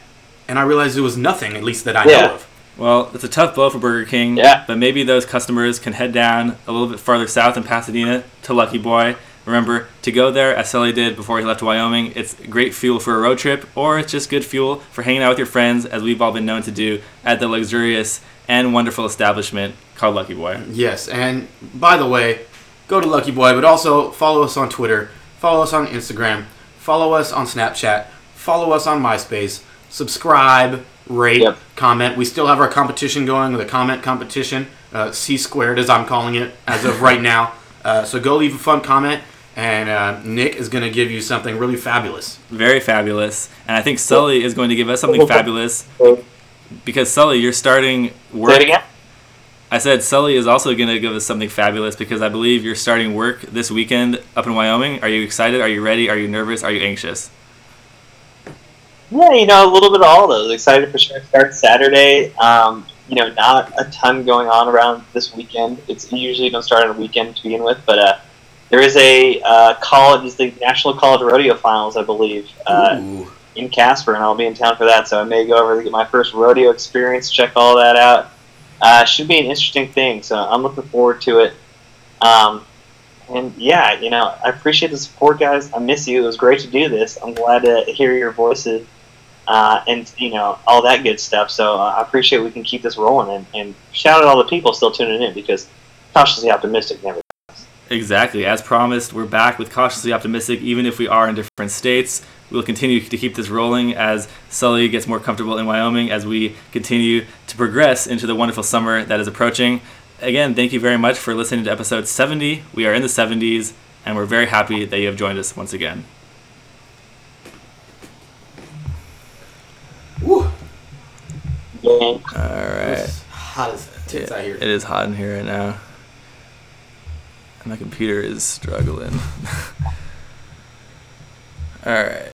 And I realized it was nothing, at least that I Yeah. know of. Well, it's a tough blow for Burger King. Yeah. But maybe those customers can head down a little bit farther south in Pasadena to Lucky Boy. Remember to go there as Sully did before he left Wyoming. It's great fuel for a road trip, or it's just good fuel for hanging out with your friends, as we've all been known to do at the luxurious and wonderful establishment called Lucky Boy. Yes, and by the way, go to Lucky Boy, but also follow us on Twitter, follow us on Instagram, follow us on Snapchat, follow us on MySpace, subscribe, rate, Yep. comment. We still have our competition going, the comment competition, uh, C squared as I'm calling it as of right now. Uh, so go leave a fun comment, and uh, Nick is going to give you something really fabulous. Very fabulous. And I think Sully is going to give us something fabulous because Sully, you're starting work. say it again. I said Sully is also going to give us something fabulous because I believe you're starting work this weekend up in Wyoming. Are you excited? Are you ready? Are you nervous? Are you anxious? Yeah, you know, a little bit of all those. Excited for sure. Start Saturday. Um, you know, not a ton going on around this weekend. It's usually don't start on a weekend to begin with, but uh, there is a uh, college, it's the National College Rodeo Finals, I believe, uh, in Casper, and I'll be in town for that. So I may go over to get my first rodeo experience, check all that out. Uh, should be an interesting thing. So I'm looking forward to it. Um, and yeah, you know, I appreciate the support, guys. I miss you. It was great to do this. I'm glad to hear your voices uh, and you know all that good stuff. So uh, I appreciate we can keep this rolling and, and shout out all the people still tuning in because cautiously optimistic never. Exactly. As promised, we're back with Cautiously Optimistic, even if we are in different states. We'll continue to keep this rolling as Sully gets more comfortable in Wyoming, as we continue to progress into the wonderful summer that is approaching. Again, thank you very much for listening to episode 70. We are in the 70s, and we're very happy that you have joined us once again. Woo. Yeah. All right. It's hot as tits out here. It is hot in here right now. And my computer is struggling. All right.